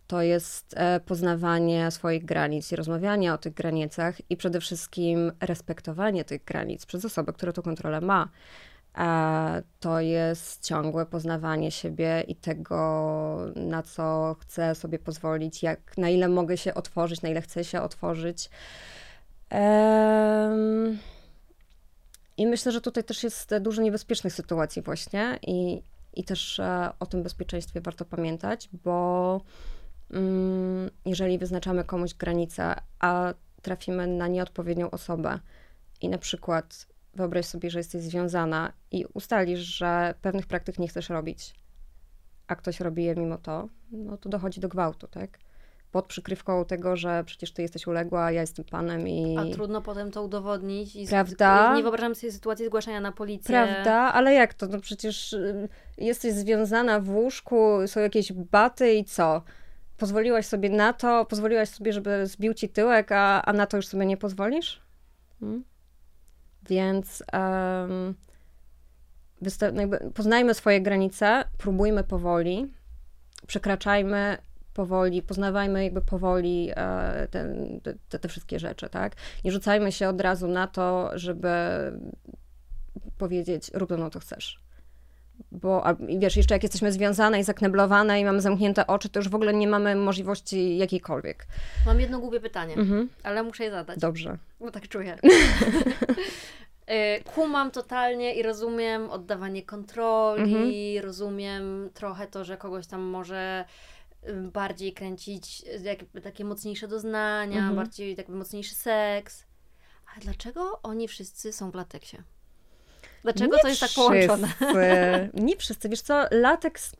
To jest e, poznawanie swoich granic i rozmawianie o tych granicach i przede wszystkim respektowanie tych granic przez osobę, która tą kontrolę ma. E, to jest ciągłe poznawanie siebie i tego, na co chcę sobie pozwolić, jak, na ile mogę się otworzyć, na ile chcę się otworzyć. I myślę, że tutaj też jest dużo niebezpiecznych sytuacji właśnie i, i też e, o tym bezpieczeństwie warto pamiętać, bo mm, jeżeli wyznaczamy komuś granicę, a trafimy na nieodpowiednią osobę i na przykład wyobraź sobie, że jesteś związana i ustalisz, że pewnych praktyk nie chcesz robić, a ktoś robi je mimo to, no to dochodzi do gwałtu, tak? Pod przykrywką tego, że przecież ty jesteś uległa, ja jestem panem i... A trudno potem to udowodnić. I z- Prawda? Nie wyobrażam sobie sytuacji zgłaszania na policję. Prawda, ale jak to? No przecież jesteś związana w łóżku, są jakieś baty i co? Pozwoliłaś sobie na to, pozwoliłaś sobie, żeby zbił ci tyłek, a, a na to już sobie nie pozwolisz? Hmm? Więc jakby poznajmy swoje granice, próbujmy powoli, przekraczajmy powoli, poznawajmy jakby powoli e, te, te, te wszystkie rzeczy, tak? Nie rzucajmy się od razu na to, żeby powiedzieć, rób ze mną to chcesz. Bo, a, wiesz, jeszcze jak jesteśmy związane i zakneblowane i mamy zamknięte oczy, to już w ogóle nie mamy możliwości jakiejkolwiek. Mam jedno głupie pytanie, Mhm. ale muszę je zadać, Dobrze. bo tak czuję. Y, Kumam totalnie i rozumiem oddawanie kontroli, rozumiem trochę to, że kogoś tam może bardziej kręcić y, jakby takie mocniejsze doznania, Mhm. bardziej jakby mocniejszy seks. Ale dlaczego oni wszyscy są w lateksie? Dlaczego Nie to jest tak połączone? wszyscy. Nie wszyscy. Wiesz co, lateks...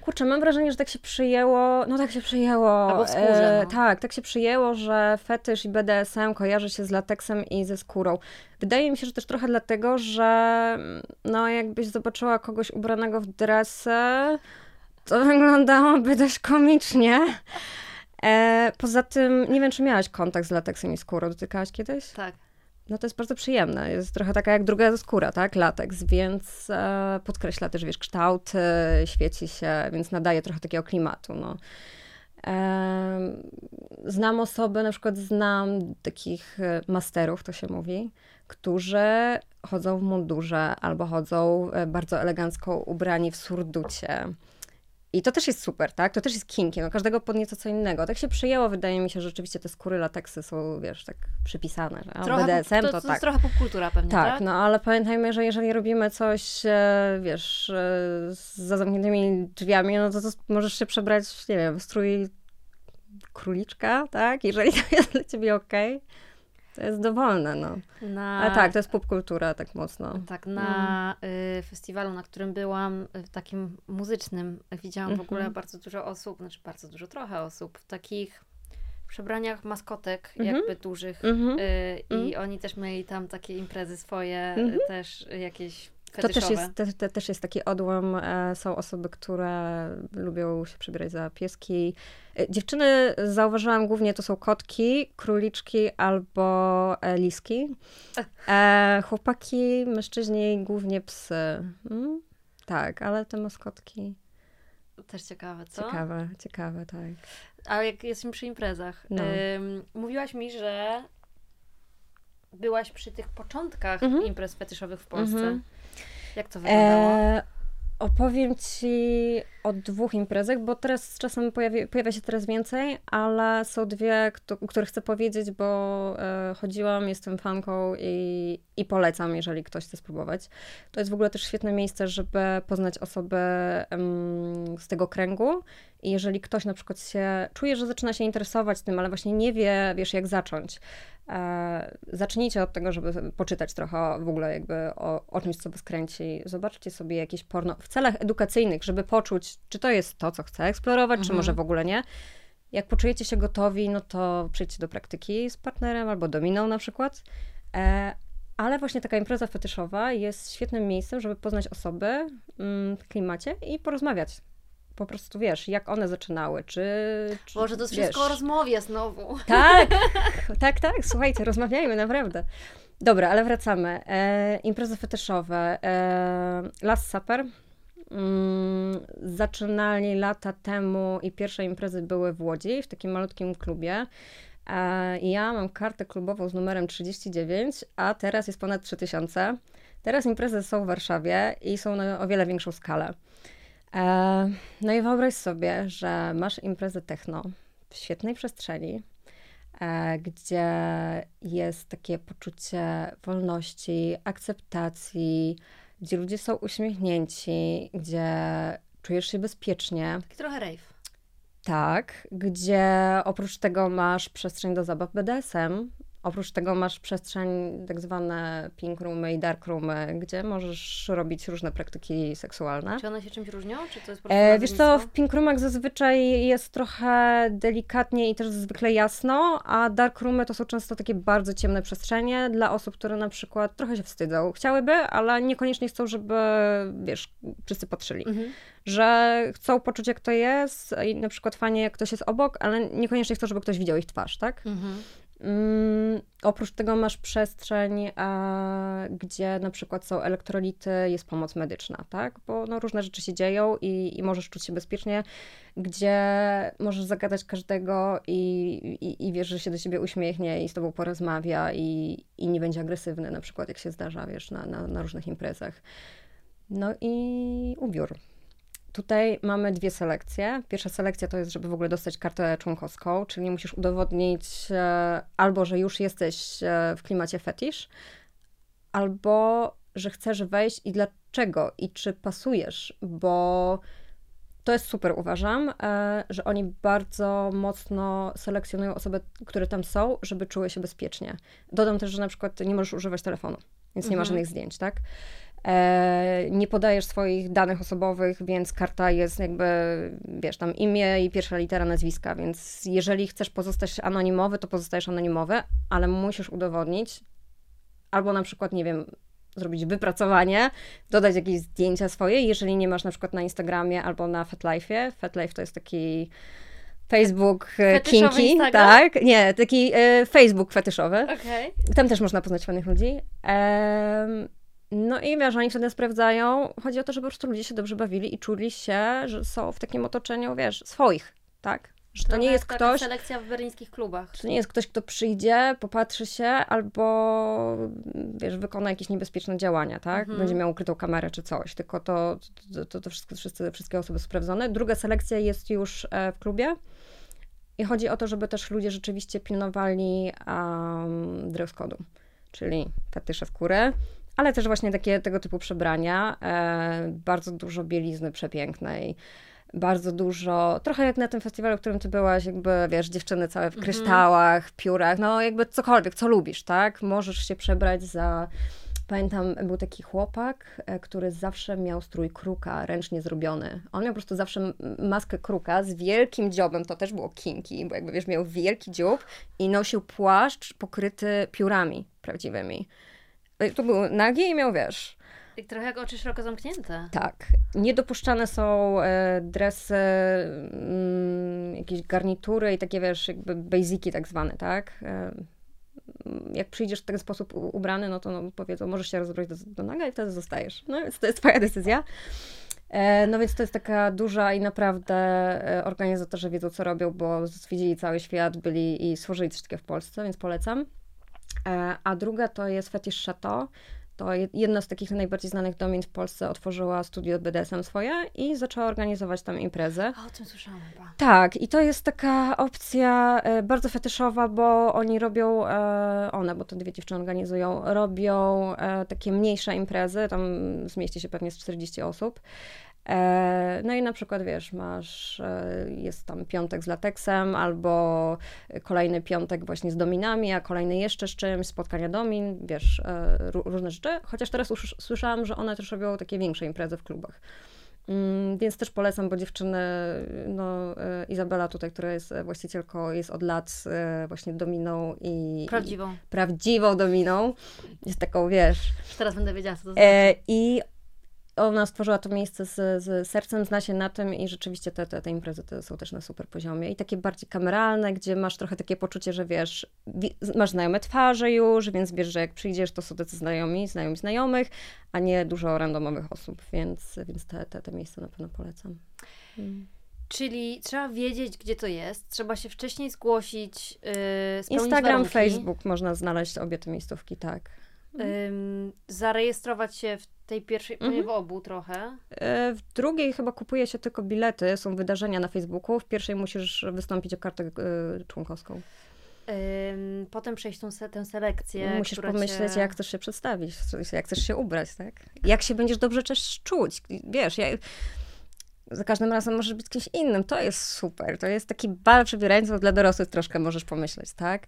Kurczę, mam wrażenie, że tak się przyjęło, no tak się przyjęło. Albo skórze, no. tak, tak się przyjęło, że fetysz i BDSM kojarzy się z lateksem i ze skórą. Wydaje mi się, że też trochę dlatego, że no jakbyś zobaczyła kogoś ubranego w dresy, to wyglądałoby dość komicznie. E, poza tym, nie wiem, czy miałaś kontakt z lateksem i skórą, dotykałaś kiedyś? Tak. No to jest bardzo przyjemne. Jest trochę taka jak druga skóra, tak? Lateks, więc e, podkreśla też, wiesz, kształt, świeci się, więc nadaje trochę takiego klimatu, no. E, znam osoby, na przykład znam takich e, masterów, to się mówi, którzy chodzą w mundurze albo chodzą e, bardzo elegancko ubrani w surducie. I to też jest super, tak? To też jest kinki, no każdego pod nieco co innego. Tak się przyjęło, wydaje mi się, że rzeczywiście te skóry lateksy są, wiesz, tak przypisane. Że, Trochę BDSM to, to, to tak. jest trochę popkultura pewnie, tak? Tak, no ale pamiętajmy, że jeżeli robimy coś, e, wiesz, e, za zamkniętymi drzwiami, no to, to możesz się przebrać, nie wiem, w strój króliczka, tak? Jeżeli to jest dla ciebie okej, to jest dowolne, no. Na, Ale tak, to jest popkultura tak mocno. Tak, na y, festiwalu, na którym byłam, y, takim muzycznym, widziałam w ogóle Mhm. bardzo dużo osób, znaczy bardzo dużo, trochę osób w takich przebraniach maskotek Mhm. jakby dużych Mhm. y, i Mhm. oni też mieli tam takie imprezy swoje, y, Mhm. też y, To też jest, te, te, też jest taki odłam. E, są osoby, które lubią się przebierać za pieski. E, dziewczyny, zauważyłam głównie, to są kotki, króliczki albo e, liski. Chłopaki, mężczyźni, głównie psy. Mm? Tak, ale te maskotki. Też ciekawe, co? Ciekawe, ciekawe, tak. A jak jesteśmy przy imprezach, No. ym, mówiłaś mi, że byłaś przy tych początkach Mhm. imprez fetyszowych w Polsce. Mhm. Jak to wyglądało? E, opowiem ci o dwóch imprezach, bo teraz z czasem pojawi, pojawia się teraz więcej, ale są dwie, kto, o których chcę powiedzieć, bo e, chodziłam, jestem fanką i, i polecam, jeżeli ktoś chce spróbować. To jest w ogóle też świetne miejsce, żeby poznać osoby em, z tego kręgu. I jeżeli ktoś na przykład się czuje, że zaczyna się interesować tym, ale właśnie nie wie, wiesz, jak zacząć, zacznijcie od tego, żeby poczytać trochę w ogóle jakby o, o czymś, co was kręci. Zobaczcie sobie jakieś porno w celach edukacyjnych, żeby poczuć, czy to jest to, co chcę eksplorować, czy Mhm. może w ogóle nie. Jak poczujecie się gotowi, no to przyjdźcie do praktyki z partnerem albo dominą na przykład. E, ale właśnie taka impreza fetyszowa jest świetnym miejscem, żeby poznać osoby mm, w klimacie i porozmawiać. Po prostu wiesz, jak one zaczynały, czy. czy Boże, to jest wiesz, wszystko o rozmowie znowu. tak, tak, tak, słuchajcie, rozmawiajmy, naprawdę. Dobra, ale wracamy. E, imprezy fetyszowe. E, Last Supper. Mm, zaczynali lata temu i pierwsze imprezy były w Łodzi, w takim malutkim klubie. E, ja mam kartę klubową z numerem 39, a teraz jest ponad 3000. Teraz imprezy są w Warszawie i są na o wiele większą skalę. E, no i wyobraź sobie, że masz imprezę techno w świetnej przestrzeni, e, gdzie jest takie poczucie wolności, akceptacji, gdzie ludzie są uśmiechnięci, gdzie czujesz się bezpiecznie. Taki trochę rave. Tak, gdzie oprócz tego masz przestrzeń do zabaw BDSM, oprócz tego masz przestrzeń tak zwane pink roomy i dark roomy, gdzie możesz robić różne praktyki seksualne. Czy one się czymś różnią? Czy to jest po E, wiesz co, w pink roomach zazwyczaj jest trochę delikatnie i też zwykle jasno, a dark roomy to są często takie bardzo ciemne przestrzenie dla osób, które na przykład trochę się wstydzą. Chciałyby, ale niekoniecznie chcą, żeby, wiesz, wszyscy patrzyli. Mhm. Że chcą poczuć, jak to jest i na przykład fajnie, jak ktoś jest obok, ale niekoniecznie chcą, żeby ktoś widział ich twarz, tak? Mhm. Mm, oprócz tego masz przestrzeń, e, gdzie na przykład są elektrolity, jest pomoc medyczna, tak? Bo no, różne rzeczy się dzieją i, i możesz czuć się bezpiecznie, gdzie możesz zagadać każdego i, i, i wiesz, że się do ciebie uśmiechnie i z tobą porozmawia i, i nie będzie agresywny, na przykład jak się zdarza, wiesz, na, na, na różnych imprezach. No i ubiór. Tutaj mamy dwie selekcje. Pierwsza selekcja to jest, żeby w ogóle dostać kartę członkowską, czyli musisz udowodnić e, albo, że już jesteś e, w klimacie fetisz, albo, że chcesz wejść i dlaczego i czy pasujesz, bo to jest super, uważam, e, że oni bardzo mocno selekcjonują osoby, które tam są, żeby czuły się bezpiecznie. Dodam też, że na przykład nie możesz używać telefonu, więc nie ma Mhm. żadnych zdjęć, tak? E, nie podajesz swoich danych osobowych, więc karta jest jakby, wiesz, tam imię i pierwsza litera nazwiska, więc jeżeli chcesz pozostać anonimowy, to pozostajesz anonimowy, ale musisz udowodnić, albo na przykład, nie wiem, zrobić wypracowanie, dodać jakieś zdjęcia swoje, jeżeli nie masz na przykład na Instagramie albo na FetLife'ie. FetLife to jest taki Facebook e, Fetyszowy kinki, Instagram? tak? Nie, taki e, Facebook fetyszowy. Okej. Tam też można poznać fajnych ludzi. Em, no i wiesz, oni wtedy sprawdzają. Chodzi o to, żeby po prostu ludzie się dobrze bawili i czuli się, że są w takim otoczeniu, wiesz, swoich, tak? Że to nie jest taka ktoś, selekcja w berlińskich klubach. to nie jest ktoś, kto przyjdzie, popatrzy się albo, wiesz, wykona jakieś niebezpieczne działania, tak? Mhm. Będzie miał ukrytą kamerę czy coś, tylko to, to, to, to wszystko, wszyscy, wszystkie osoby sprawdzone. Druga selekcja jest już e, w klubie i chodzi o to, żeby też ludzie rzeczywiście pilnowali um, dress code'u, czyli fetysze skóry, ale też właśnie takie tego typu przebrania, e, bardzo dużo bielizny przepięknej, bardzo dużo, trochę jak na tym festiwalu, w którym ty byłaś, jakby, wiesz, dziewczyny całe w Mhm. kryształach, piórach, no jakby cokolwiek, co lubisz, tak? Możesz się przebrać za... Pamiętam, był taki chłopak, e, który zawsze miał strój kruka, ręcznie zrobiony. On miał po prostu zawsze maskę kruka z wielkim dziobem, to też było kinki, bo jakby, wiesz, miał wielki dziób i nosił płaszcz pokryty piórami prawdziwymi. To był nagi i miał, wiesz, I trochę jak oczy szeroko zamknięte. tak. Niedopuszczane są e, dresy, mm, jakieś garnitury i takie, wiesz, jakby basiki tak zwane, tak? E, mm, jak przyjdziesz w ten sposób ubrany, no to no, powiedzą, możesz się rozbroić do, do naga i wtedy zostajesz. No więc to jest twoja decyzja. E, no więc to jest taka duża i naprawdę e, organizatorzy wiedzą, co robią, bo zwiedzili cały świat, byli i coś takiego w Polsce, więc polecam. E, a druga to jest Fetish Chateau. To je- jedna z takich najbardziej znanych domin w Polsce otworzyła studio BDSM swoje i zaczęła organizować tam imprezy. O tym słyszałam chyba. Tak, i to jest taka opcja e, bardzo fetyszowa, bo oni robią, e, one, bo to dwie dziewczyny organizują, robią takie mniejsze imprezy, tam zmieści się pewnie z 40 osób. E, no i na przykład, wiesz, masz, e, jest tam piątek z lateksem, albo kolejny piątek właśnie z dominami, a kolejny jeszcze z czymś, spotkania domin, wiesz, e, ró- różne rzeczy. Chociaż teraz już słyszałam, że one też robią takie większe imprezy w klubach. Mm, Więc też polecam, bo dziewczyny, no Izabela tutaj, która jest właścicielką, jest od lat właśnie dominą i Prawdziwą. i prawdziwą dominą. Jest taką, wiesz. Już teraz będę wiedziała, co to znaczy. I ona stworzyła to miejsce z, z sercem, zna się na tym i rzeczywiście te, te, te imprezy te są też na super poziomie. I takie bardziej kameralne, gdzie masz trochę takie poczucie, że wiesz, wi- masz znajome twarze już, więc wiesz, że jak przyjdziesz, to są tacy znajomi, znajomi znajomych, a nie dużo randomowych osób, więc, więc te, te, te miejsca na pewno polecam. Mm. Czyli trzeba wiedzieć, gdzie to jest, trzeba się wcześniej zgłosić, yy, Instagram, warunki, Facebook, można znaleźć obie te miejscówki, tak. ym, zarejestrować się w tej pierwszej, Mhm. w obu trochę. E, W drugiej chyba kupuje się tylko bilety, są wydarzenia na Facebooku. W pierwszej musisz wystąpić o kartę e, członkowską. Potem przejść tą, tę selekcję, Musisz pomyśleć, cię... jak chcesz się przedstawić, jak chcesz się ubrać, tak? Jak się będziesz dobrze też czuć. Wiesz, ja, za każdym razem możesz być kimś innym. To jest super. To jest taki bal przebierańców dla dorosłych troszkę możesz pomyśleć, tak?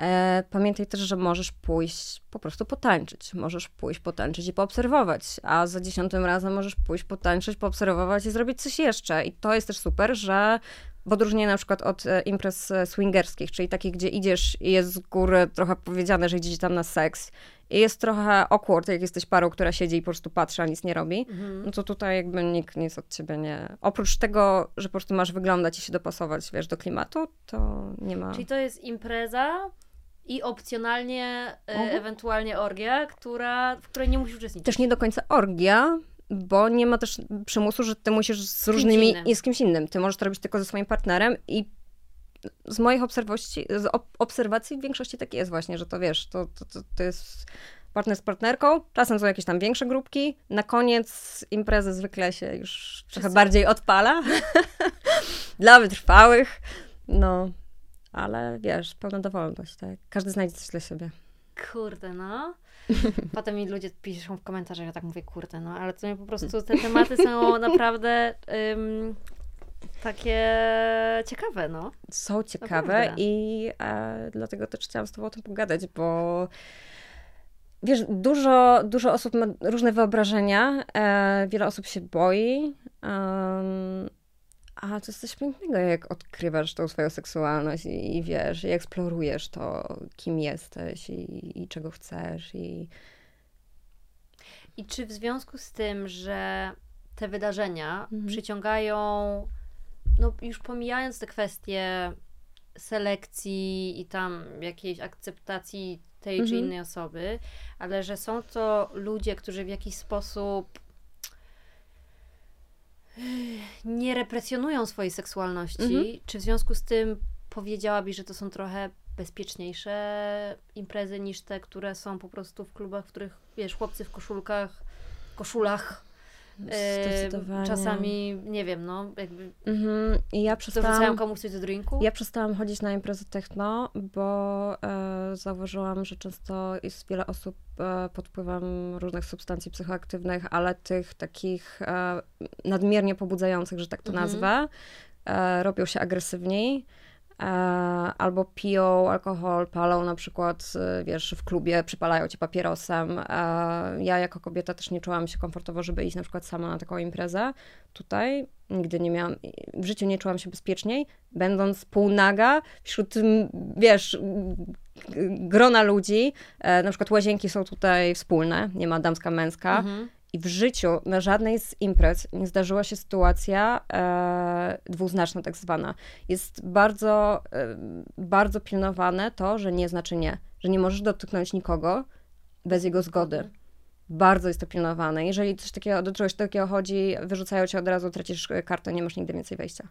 E, pamiętaj też, że możesz pójść po prostu potańczyć. Możesz pójść potańczyć i poobserwować, a za dziesiątym razem możesz pójść potańczyć, poobserwować i zrobić coś jeszcze. I to jest też super, że w odróżnieniu na przykład od e, imprez e, swingerskich, czyli takich, gdzie idziesz i jest z góry trochę powiedziane, że idziecie tam na seks i jest trochę awkward, jak jesteś parą, która siedzi i po prostu patrzy, a nic nie robi, Mhm. no to tutaj jakby nikt nic od ciebie nie... Oprócz tego, że po prostu masz wyglądać i się dopasować, wiesz, do klimatu, to nie ma... Czyli to jest impreza i opcjonalnie y, Mhm. ewentualnie orgia, która, w której nie musisz uczestniczyć. Też nie do końca orgia, bo nie ma też przymusu, że ty musisz z różnymi i z kimś innym. Ty możesz to robić tylko ze swoim partnerem i z moich obserwacji, z ob- obserwacji w większości tak jest właśnie, że to wiesz, to, to, to, to jest partner z partnerką, czasem są jakieś tam większe grupki, na koniec imprezy zwykle się już trochę Wszyscy- bardziej odpala dla wytrwałych, no, ale wiesz, pełna dowolność, tak? Każdy znajdzie coś dla siebie. Kurde, no. Potem mi ludzie piszą w komentarzach, ja tak mówię, kurde, no, ale to mnie po prostu te tematy są naprawdę ym, takie ciekawe, no. są ciekawe Naprawdę. i e, dlatego też chciałam z Tobą o tym pogadać, bo wiesz, dużo, dużo osób ma różne wyobrażenia, e, wiele osób się boi, em, a to jest coś pięknego, jak odkrywasz tą swoją seksualność i, i wiesz, i eksplorujesz to, kim jesteś i, i czego chcesz i I czy w związku z tym, że te wydarzenia Mhm. przyciągają no już pomijając te kwestie selekcji i tam jakiejś akceptacji tej Mhm. czy innej osoby, ale że są to ludzie, którzy w jakiś sposób nie represjonują swojej seksualności, Mhm. czy w związku z tym powiedziałabyś, że to są trochę bezpieczniejsze imprezy niż te, które są po prostu w klubach, w których, wiesz, chłopcy w koszulkach, koszulach, Zdecydowanie. czasami, nie wiem, no, jakby Mhm. I ja przestałam... komuś coś do drinku. Ja przestałam chodzić na imprezy techno, bo e, zauważyłam, że często jest wiele osób e, pod wpływem różnych substancji psychoaktywnych, ale tych takich e, nadmiernie pobudzających, że tak to Mhm. nazwę, e, robią się agresywniej. E, albo piją alkohol, palą na przykład, e, wiesz, w klubie, przypalają cię papierosem. E, ja jako kobieta też nie czułam się komfortowo, żeby iść na przykład sama na taką imprezę. Tutaj nigdy nie miałam, w życiu nie czułam się bezpieczniej, będąc półnaga wśród, wiesz, grona ludzi. E, na przykład łazienki są tutaj wspólne, nie ma damska-męska. Mhm. I w życiu na żadnej z imprez nie zdarzyła się sytuacja e, dwuznaczna, tak zwana. Jest bardzo, e, bardzo pilnowane to, że nie znaczy nie, że nie możesz dotknąć nikogo bez jego zgody. Bardzo jest to pilnowane. Jeżeli coś takiego, do czegoś takiego chodzi, wyrzucają cię od razu, tracisz e, kartę, nie masz nigdy więcej wejścia.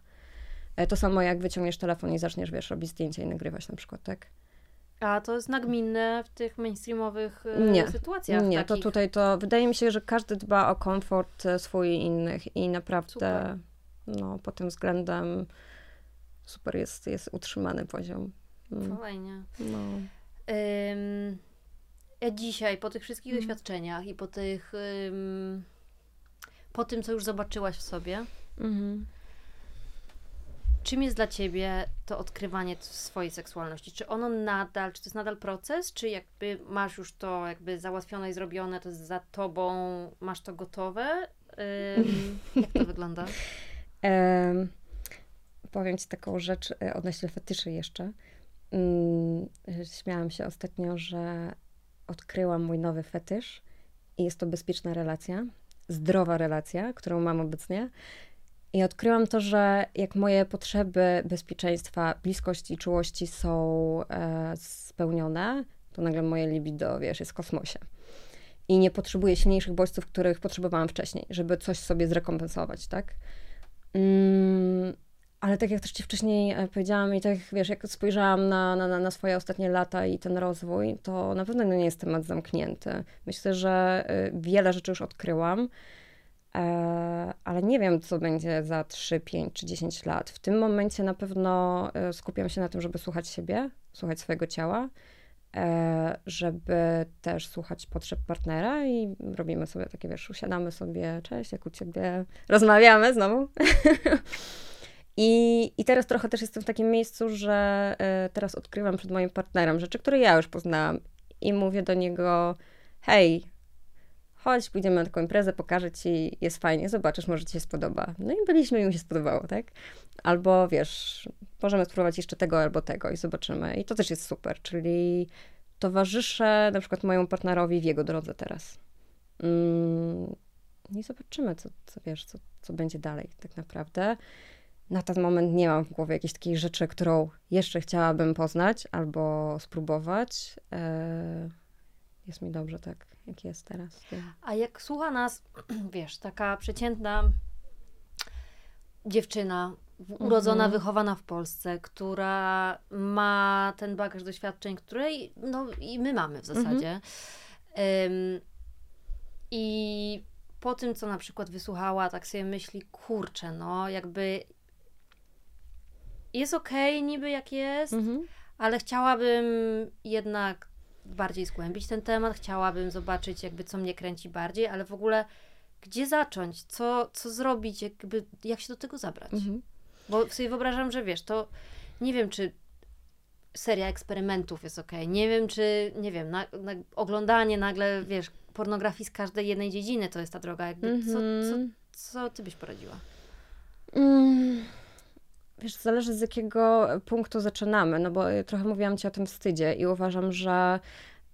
E, To samo jak wyciągniesz telefon i zaczniesz, wiesz, robić zdjęcia i nagrywać na przykład, tak? A to jest nagminne w tych mainstreamowych e, Nie. sytuacjach. Nie, to takich. tutaj to wydaje mi się, że każdy dba o komfort e, swój i innych i naprawdę Super. no, pod tym względem super jest, jest utrzymany poziom. Mm, Fajnie. No. Ym, ja dzisiaj, po tych wszystkich Mhm. doświadczeniach i po tych... ym, po tym, co już zobaczyłaś w sobie, Mhm. Czym jest dla ciebie to odkrywanie swojej seksualności? Czy ono nadal, czy to jest nadal proces, czy jakby masz już to jakby załatwione i zrobione, to jest za tobą, masz to gotowe? Ym, jak to wygląda? Em, powiem Ci taką rzecz e, odnośnie fetyszy jeszcze. Mm, Śmiałam się ostatnio, że odkryłam mój nowy fetysz i jest to bezpieczna relacja, zdrowa relacja, którą mam obecnie. I odkryłam to, że jak moje potrzeby bezpieczeństwa, bliskości i czułości są e, spełnione, to nagle moje libido, wiesz, jest w kosmosie. I nie potrzebuję silniejszych bodźców, których potrzebowałam wcześniej, żeby coś sobie zrekompensować, tak? Mm, ale tak jak też Ci wcześniej e, powiedziałam i tak wiesz, jak spojrzałam na, na, na- swoje ostatnie lata i ten rozwój, to na pewno nie jest temat zamknięty. Myślę, że y, wiele rzeczy już odkryłam, e, ale nie wiem, co będzie za 3, 5 czy 10 lat. W tym momencie na pewno e, skupiam się na tym, żeby słuchać siebie, słuchać swojego ciała, e, żeby też słuchać potrzeb partnera i robimy sobie takie, wiesz, usiadamy sobie, cześć, jak u ciebie, rozmawiamy znowu. I, I teraz trochę też jestem w takim miejscu, że e, teraz odkrywam przed moim partnerem rzeczy, które ja już poznałam i mówię do niego, hej, chodź, pójdziemy na taką imprezę, pokażę ci, jest fajnie, zobaczysz, może ci się spodoba. No i byliśmy i mi się spodobało, tak? Albo wiesz, możemy spróbować jeszcze tego albo tego i zobaczymy. I to też jest super, czyli towarzyszę na przykład mojemu partnerowi w jego drodze teraz. Mm, I zobaczymy, co, co wiesz, co, co będzie dalej tak naprawdę. Na ten moment nie mam w głowie jakiejś takiej rzeczy, którą jeszcze chciałabym poznać albo spróbować. E, jest mi dobrze tak, jak jest teraz. A jak słucha nas, wiesz, taka przeciętna dziewczyna, w- urodzona, Mhm. wychowana w Polsce, która ma ten bagaż doświadczeń, które i- no, i my mamy w zasadzie. Ym, I po tym, co na przykład wysłuchała, tak sobie myśli, kurczę, no jakby jest okej niby jak jest, Mhm. ale chciałabym jednak bardziej zgłębić ten temat, chciałabym zobaczyć jakby co mnie kręci bardziej, ale w ogóle gdzie zacząć, co, co zrobić, jakby, jak się do tego zabrać. Mhm. Bo sobie wyobrażam, że wiesz, to nie wiem, czy seria eksperymentów jest okej, nie wiem, czy, nie wiem, na, na, oglądanie nagle, wiesz, pornografii z każdej jednej dziedziny to jest ta droga, jakby, co, co, Mhm. co ty byś poradziła? Mm, Wiesz, zależy z jakiego punktu zaczynamy, no bo trochę mówiłam Ci o tym wstydzie i uważam, że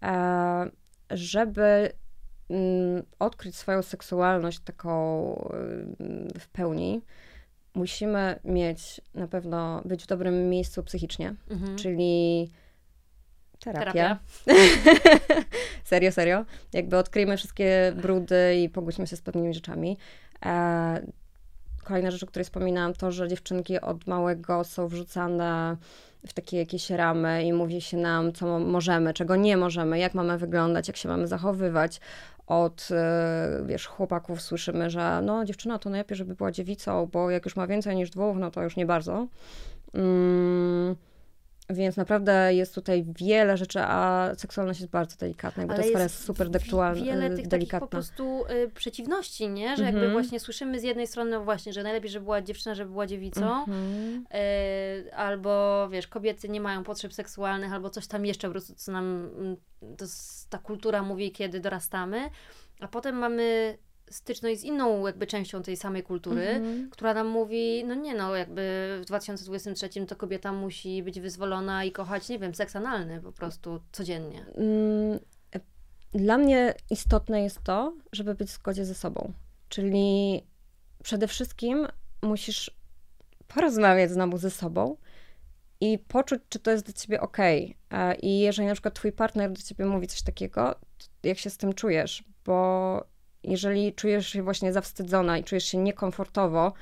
e, żeby mm, odkryć swoją seksualność taką y, w pełni, musimy mieć na pewno być w dobrym miejscu psychicznie, Mhm. czyli terapia. Terapia. serio, serio. Jakby odkryjmy wszystkie brudy i pogódźmy się z pewnymi rzeczami. Kolejna rzecz, o której wspominałam, to, że dziewczynki od małego są wrzucane w takie jakieś ramy i mówi się nam, co mo- możemy, czego nie możemy, jak mamy wyglądać, jak się mamy zachowywać. Od, e, wiesz, chłopaków słyszymy, że no dziewczyna to najlepiej, żeby była dziewicą, bo jak już ma więcej niż dwóch, no to już nie bardzo. Mm, więc naprawdę jest tutaj wiele rzeczy, a seksualność jest bardzo delikatna, bo ta sfera jest super dektualna, wiele tych delikatna. takich po prostu y, przeciwności, nie? Że jakby Mhm. właśnie słyszymy z jednej strony no właśnie, że najlepiej, żeby była dziewczyna, żeby była dziewicą, Mhm. y, albo wiesz, kobiety nie mają potrzeb seksualnych, albo coś tam jeszcze po prostu, co nam mm, to ta kultura mówi, kiedy dorastamy, a potem mamy styczność z inną jakby częścią tej samej kultury, Mhm. która nam mówi, no nie no, jakby w 2023 to kobieta musi być wyzwolona i kochać, nie wiem, seks analny po prostu codziennie. Mm, Dla mnie istotne jest to, żeby być w zgodzie ze sobą. Czyli przede wszystkim musisz porozmawiać znowu ze sobą i poczuć, czy to jest dla ciebie ok. I jeżeli na przykład twój partner do ciebie mówi coś takiego, jak się z tym czujesz? Bo jeżeli czujesz się właśnie zawstydzona i czujesz się niekomfortowo,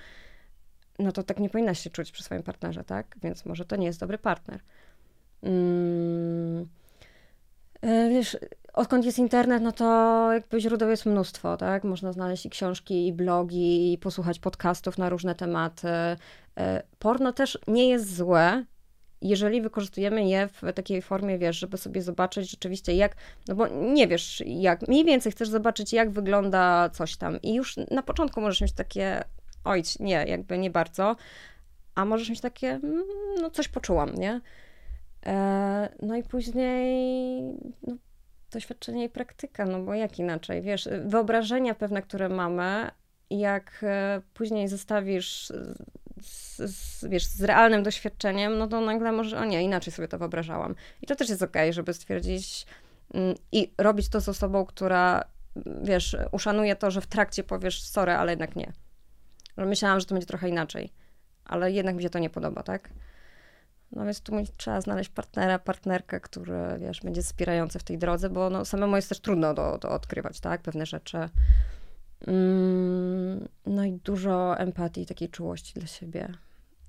no to tak nie powinnaś się czuć przy swoim partnerze, tak? Więc może to nie jest dobry partner. Mm. E, Wiesz, odkąd jest internet, no to jakby źródeł jest mnóstwo, tak? Można znaleźć i książki, i blogi, i posłuchać podcastów na różne tematy. E, Porno też nie jest złe, jeżeli wykorzystujemy je w takiej formie, wiesz, żeby sobie zobaczyć rzeczywiście jak, no bo nie wiesz jak, mniej więcej chcesz zobaczyć jak wygląda coś tam i już na początku możesz mieć takie, oj, nie, jakby nie bardzo, a możesz mieć takie, mm, no coś poczułam, nie? E, No i później no, doświadczenie i praktyka, no bo jak inaczej, wiesz, wyobrażenia pewne, które mamy, jak e, później zestawisz z, z, wiesz, z realnym doświadczeniem, no to nagle może, o nie, inaczej sobie to wyobrażałam. I to też jest okej, żeby stwierdzić mm, i robić to z osobą, która, mm, wiesz, uszanuje to, że w trakcie powiesz sorry, ale jednak nie. Myślałam, że to będzie trochę inaczej, ale jednak mi się to nie podoba, tak? No więc tu trzeba znaleźć partnera, partnerkę, który, wiesz, będzie wspierający w tej drodze, bo no, samemu jest też trudno do, do odkrywać, tak, pewne rzeczy. Mm, no i dużo empatii, takiej czułości dla siebie.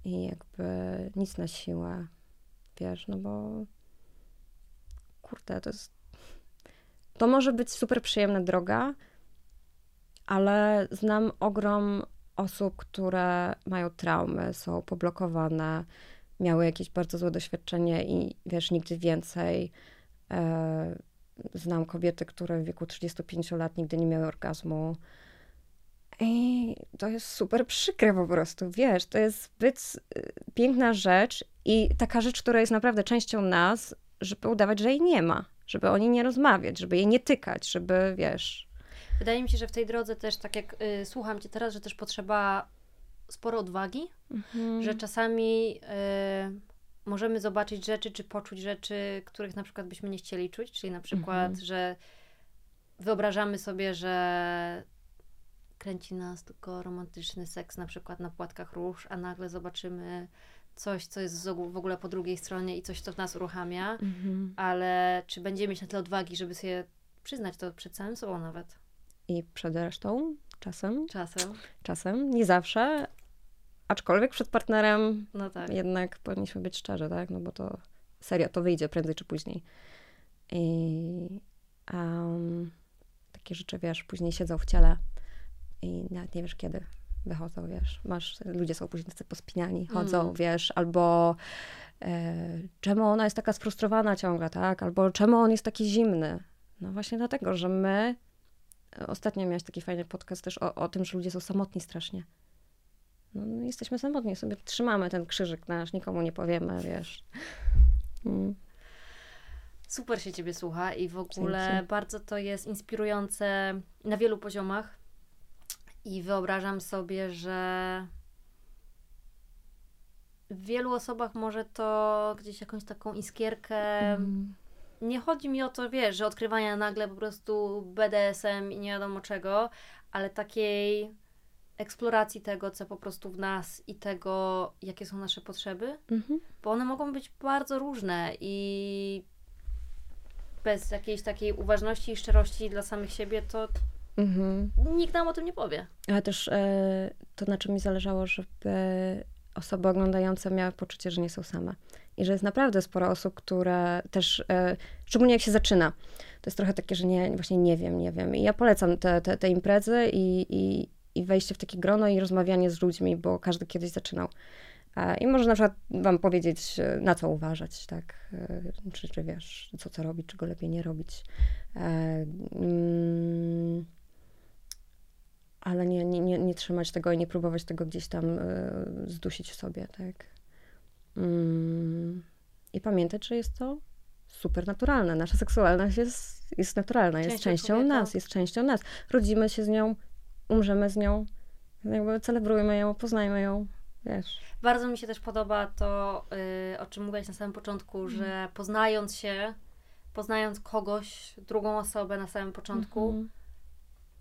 I jakby nic na siłę, wiesz, no bo kurde, to jest... To może być super przyjemna droga, ale znam ogrom osób, które mają traumy, są poblokowane, miały jakieś bardzo złe doświadczenie i wiesz, nigdy więcej. E, znam kobiety, które w wieku 35 lat nigdy nie miały orgazmu. I to jest super przykre po prostu, wiesz, to jest zbyt y, piękna rzecz i taka rzecz, która jest naprawdę częścią nas, żeby udawać, że jej nie ma, żeby o niej nie rozmawiać, żeby jej nie tykać, żeby, wiesz... Wydaje mi się, że w tej drodze też, tak jak y, słucham Cię teraz, że też potrzeba sporo odwagi, Mhm. że czasami y, możemy zobaczyć rzeczy, czy poczuć rzeczy, których na przykład byśmy nie chcieli czuć, czyli na przykład, Mhm. że wyobrażamy sobie, że kręci nas tylko romantyczny seks na przykład na płatkach róż, a nagle zobaczymy coś, co jest w ogóle po drugiej stronie i coś, co w nas uruchamia, Mhm. ale czy będziemy mieć na tyle odwagi, żeby sobie przyznać to przed samym sobą nawet I przed resztą czasem, czasem? czasem, nie zawsze, aczkolwiek przed partnerem No tak. jednak powinniśmy być szczerzy, tak? No bo to serio, to wyjdzie prędzej czy później. I em, takie rzeczy, wiesz, później siedzą w ciele i nawet nie wiesz kiedy wychodzą, wiesz. Masz, ludzie są później tacy pospinani, chodzą, Mm. wiesz, albo e, czemu ona jest taka sfrustrowana ciągle, tak? Albo czemu on jest taki zimny? No właśnie dlatego, że my Ostatnio miałeś taki fajny podcast też o, o tym, że ludzie są samotni strasznie. No, no, jesteśmy samotni, sobie trzymamy ten krzyżyk nasz, nikomu nie powiemy, wiesz. Mm. Super się Ciebie słucha i w ogóle Dzięki. bardzo to jest inspirujące na wielu poziomach. I wyobrażam sobie, że w wielu osobach może to gdzieś jakąś taką iskierkę. Mm. Nie chodzi mi o to, wiesz, że odkrywania nagle po prostu BDSM i nie wiadomo czego, ale takiej eksploracji tego, co po prostu w nas i tego, jakie są nasze potrzeby, Mhm. bo one mogą być bardzo różne i bez jakiejś takiej uważności i szczerości dla samych siebie, to Mhm. nikt nam o tym nie powie. Ale też e, to, na czym mi zależało, żeby osoby oglądające miały poczucie, że nie są same. I że jest naprawdę sporo osób, które też, e, szczególnie jak się zaczyna, to jest trochę takie, że nie, właśnie nie wiem, nie wiem. I ja polecam te, te, te imprezy i, i, i wejście w takie grono i rozmawianie z ludźmi, bo każdy kiedyś zaczynał. I może na przykład wam powiedzieć, e, na co uważać, tak? E, Czy, czy wiesz, co, co robić, czego lepiej nie robić. E, mm, ale nie, nie, nie, nie trzymać tego i nie próbować tego gdzieś tam zdusić w sobie, tak? Mm, I pamiętać, że jest to super naturalne. Nasza seksualność jest, jest naturalna, jest Częścią częścią nas, jest częścią nas. Rodzimy się z nią, umrzemy z nią, jakby celebrujmy ją, poznajmy ją, wiesz. Bardzo mi się też podoba to, y, o czym mówiłaś na samym początku, że poznając się, poznając kogoś, drugą osobę na samym początku, Mhm.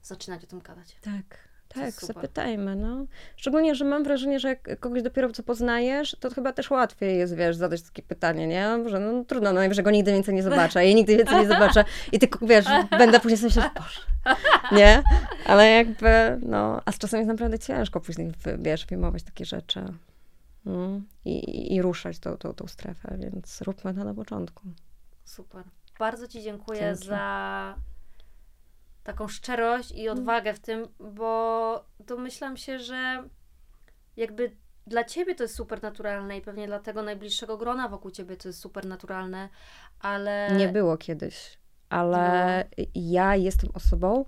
zaczynać o tym gadać. Tak. Tak, zapytajmy, no. Szczególnie, że mam wrażenie, że jak kogoś dopiero co poznajesz, to chyba też łatwiej jest, wiesz, zadać takie pytanie, nie? Że no trudno, no najwyżej go nigdy więcej nie zobaczę i nigdy więcej nie zobaczę i tylko, wiesz, będę później sobie myśleć, Boże, nie? Ale jakby, no, a z czasem jest naprawdę ciężko później, wiesz, filmować takie rzeczy i, i, i ruszać tą, tą, tą strefę, więc róbmy to na początku. Super. Bardzo Ci dziękuję Dzięki. za taką szczerość i odwagę w tym, bo domyślam się, że jakby dla Ciebie to jest super naturalne i pewnie dla tego najbliższego grona wokół Ciebie to jest super naturalne, ale... Nie było kiedyś, ale ja jestem osobą,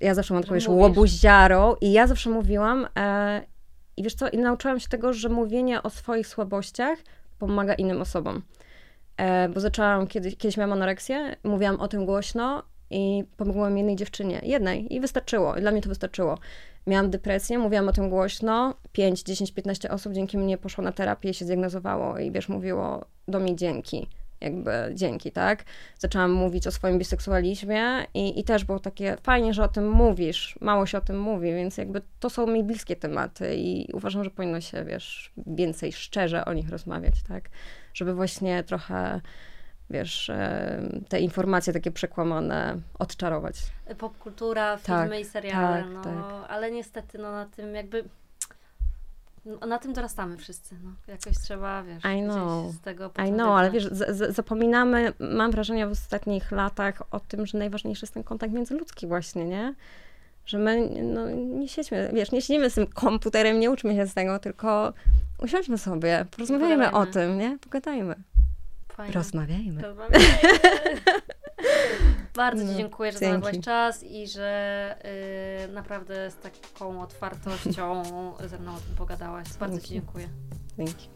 ja zawsze mam taką wiesz, łobuziarą i ja zawsze mówiłam e, i wiesz co, i nauczyłam się tego, że mówienie o swoich słabościach pomaga innym osobom. E, bo zaczęłam, kiedyś, kiedyś miałam anoreksję, mówiłam o tym głośno i pomogłam jednej dziewczynie, jednej i wystarczyło, dla mnie to wystarczyło. Miałam depresję, mówiłam o tym głośno, 5, 10, 15 osób dzięki mnie poszło na terapię się zdiagnozowało i wiesz, mówiło do mnie dzięki jakby dzięki, tak? Zaczęłam mówić o swoim biseksualizmie i, i też było takie fajnie, że o tym mówisz, mało się o tym mówi, więc jakby to są mi bliskie tematy i uważam, że powinno się, wiesz, więcej szczerze o nich rozmawiać, tak? Żeby właśnie trochę, wiesz, e, te informacje takie przekłamane odczarować. Popkultura, Tak, filmy i seriale, tak, no, tak. ale niestety no, na tym jakby... No, na tym dorastamy wszyscy, no. Jakoś trzeba, wiesz, I know. z tego I know, ale wybrnąć. wiesz, z, z, zapominamy, mam wrażenie w ostatnich latach o tym, że najważniejszy jest ten kontakt międzyludzki właśnie, nie? Że my no, nie siedźmy, wiesz, nie siedzimy z tym komputerem, nie uczmy się z tego, tylko usiądźmy sobie, porozmawiajmy o tym, nie? Pogadajmy. Fajnie. Rozmawiajmy. Rozmawiajmy. Bardzo Ci No, dziękuję, że dzięki. znalazłaś czas i że y, naprawdę z taką otwartością ze mną o tym pogadałaś. Bardzo Ci Dzięki. dziękuję. Dzięki.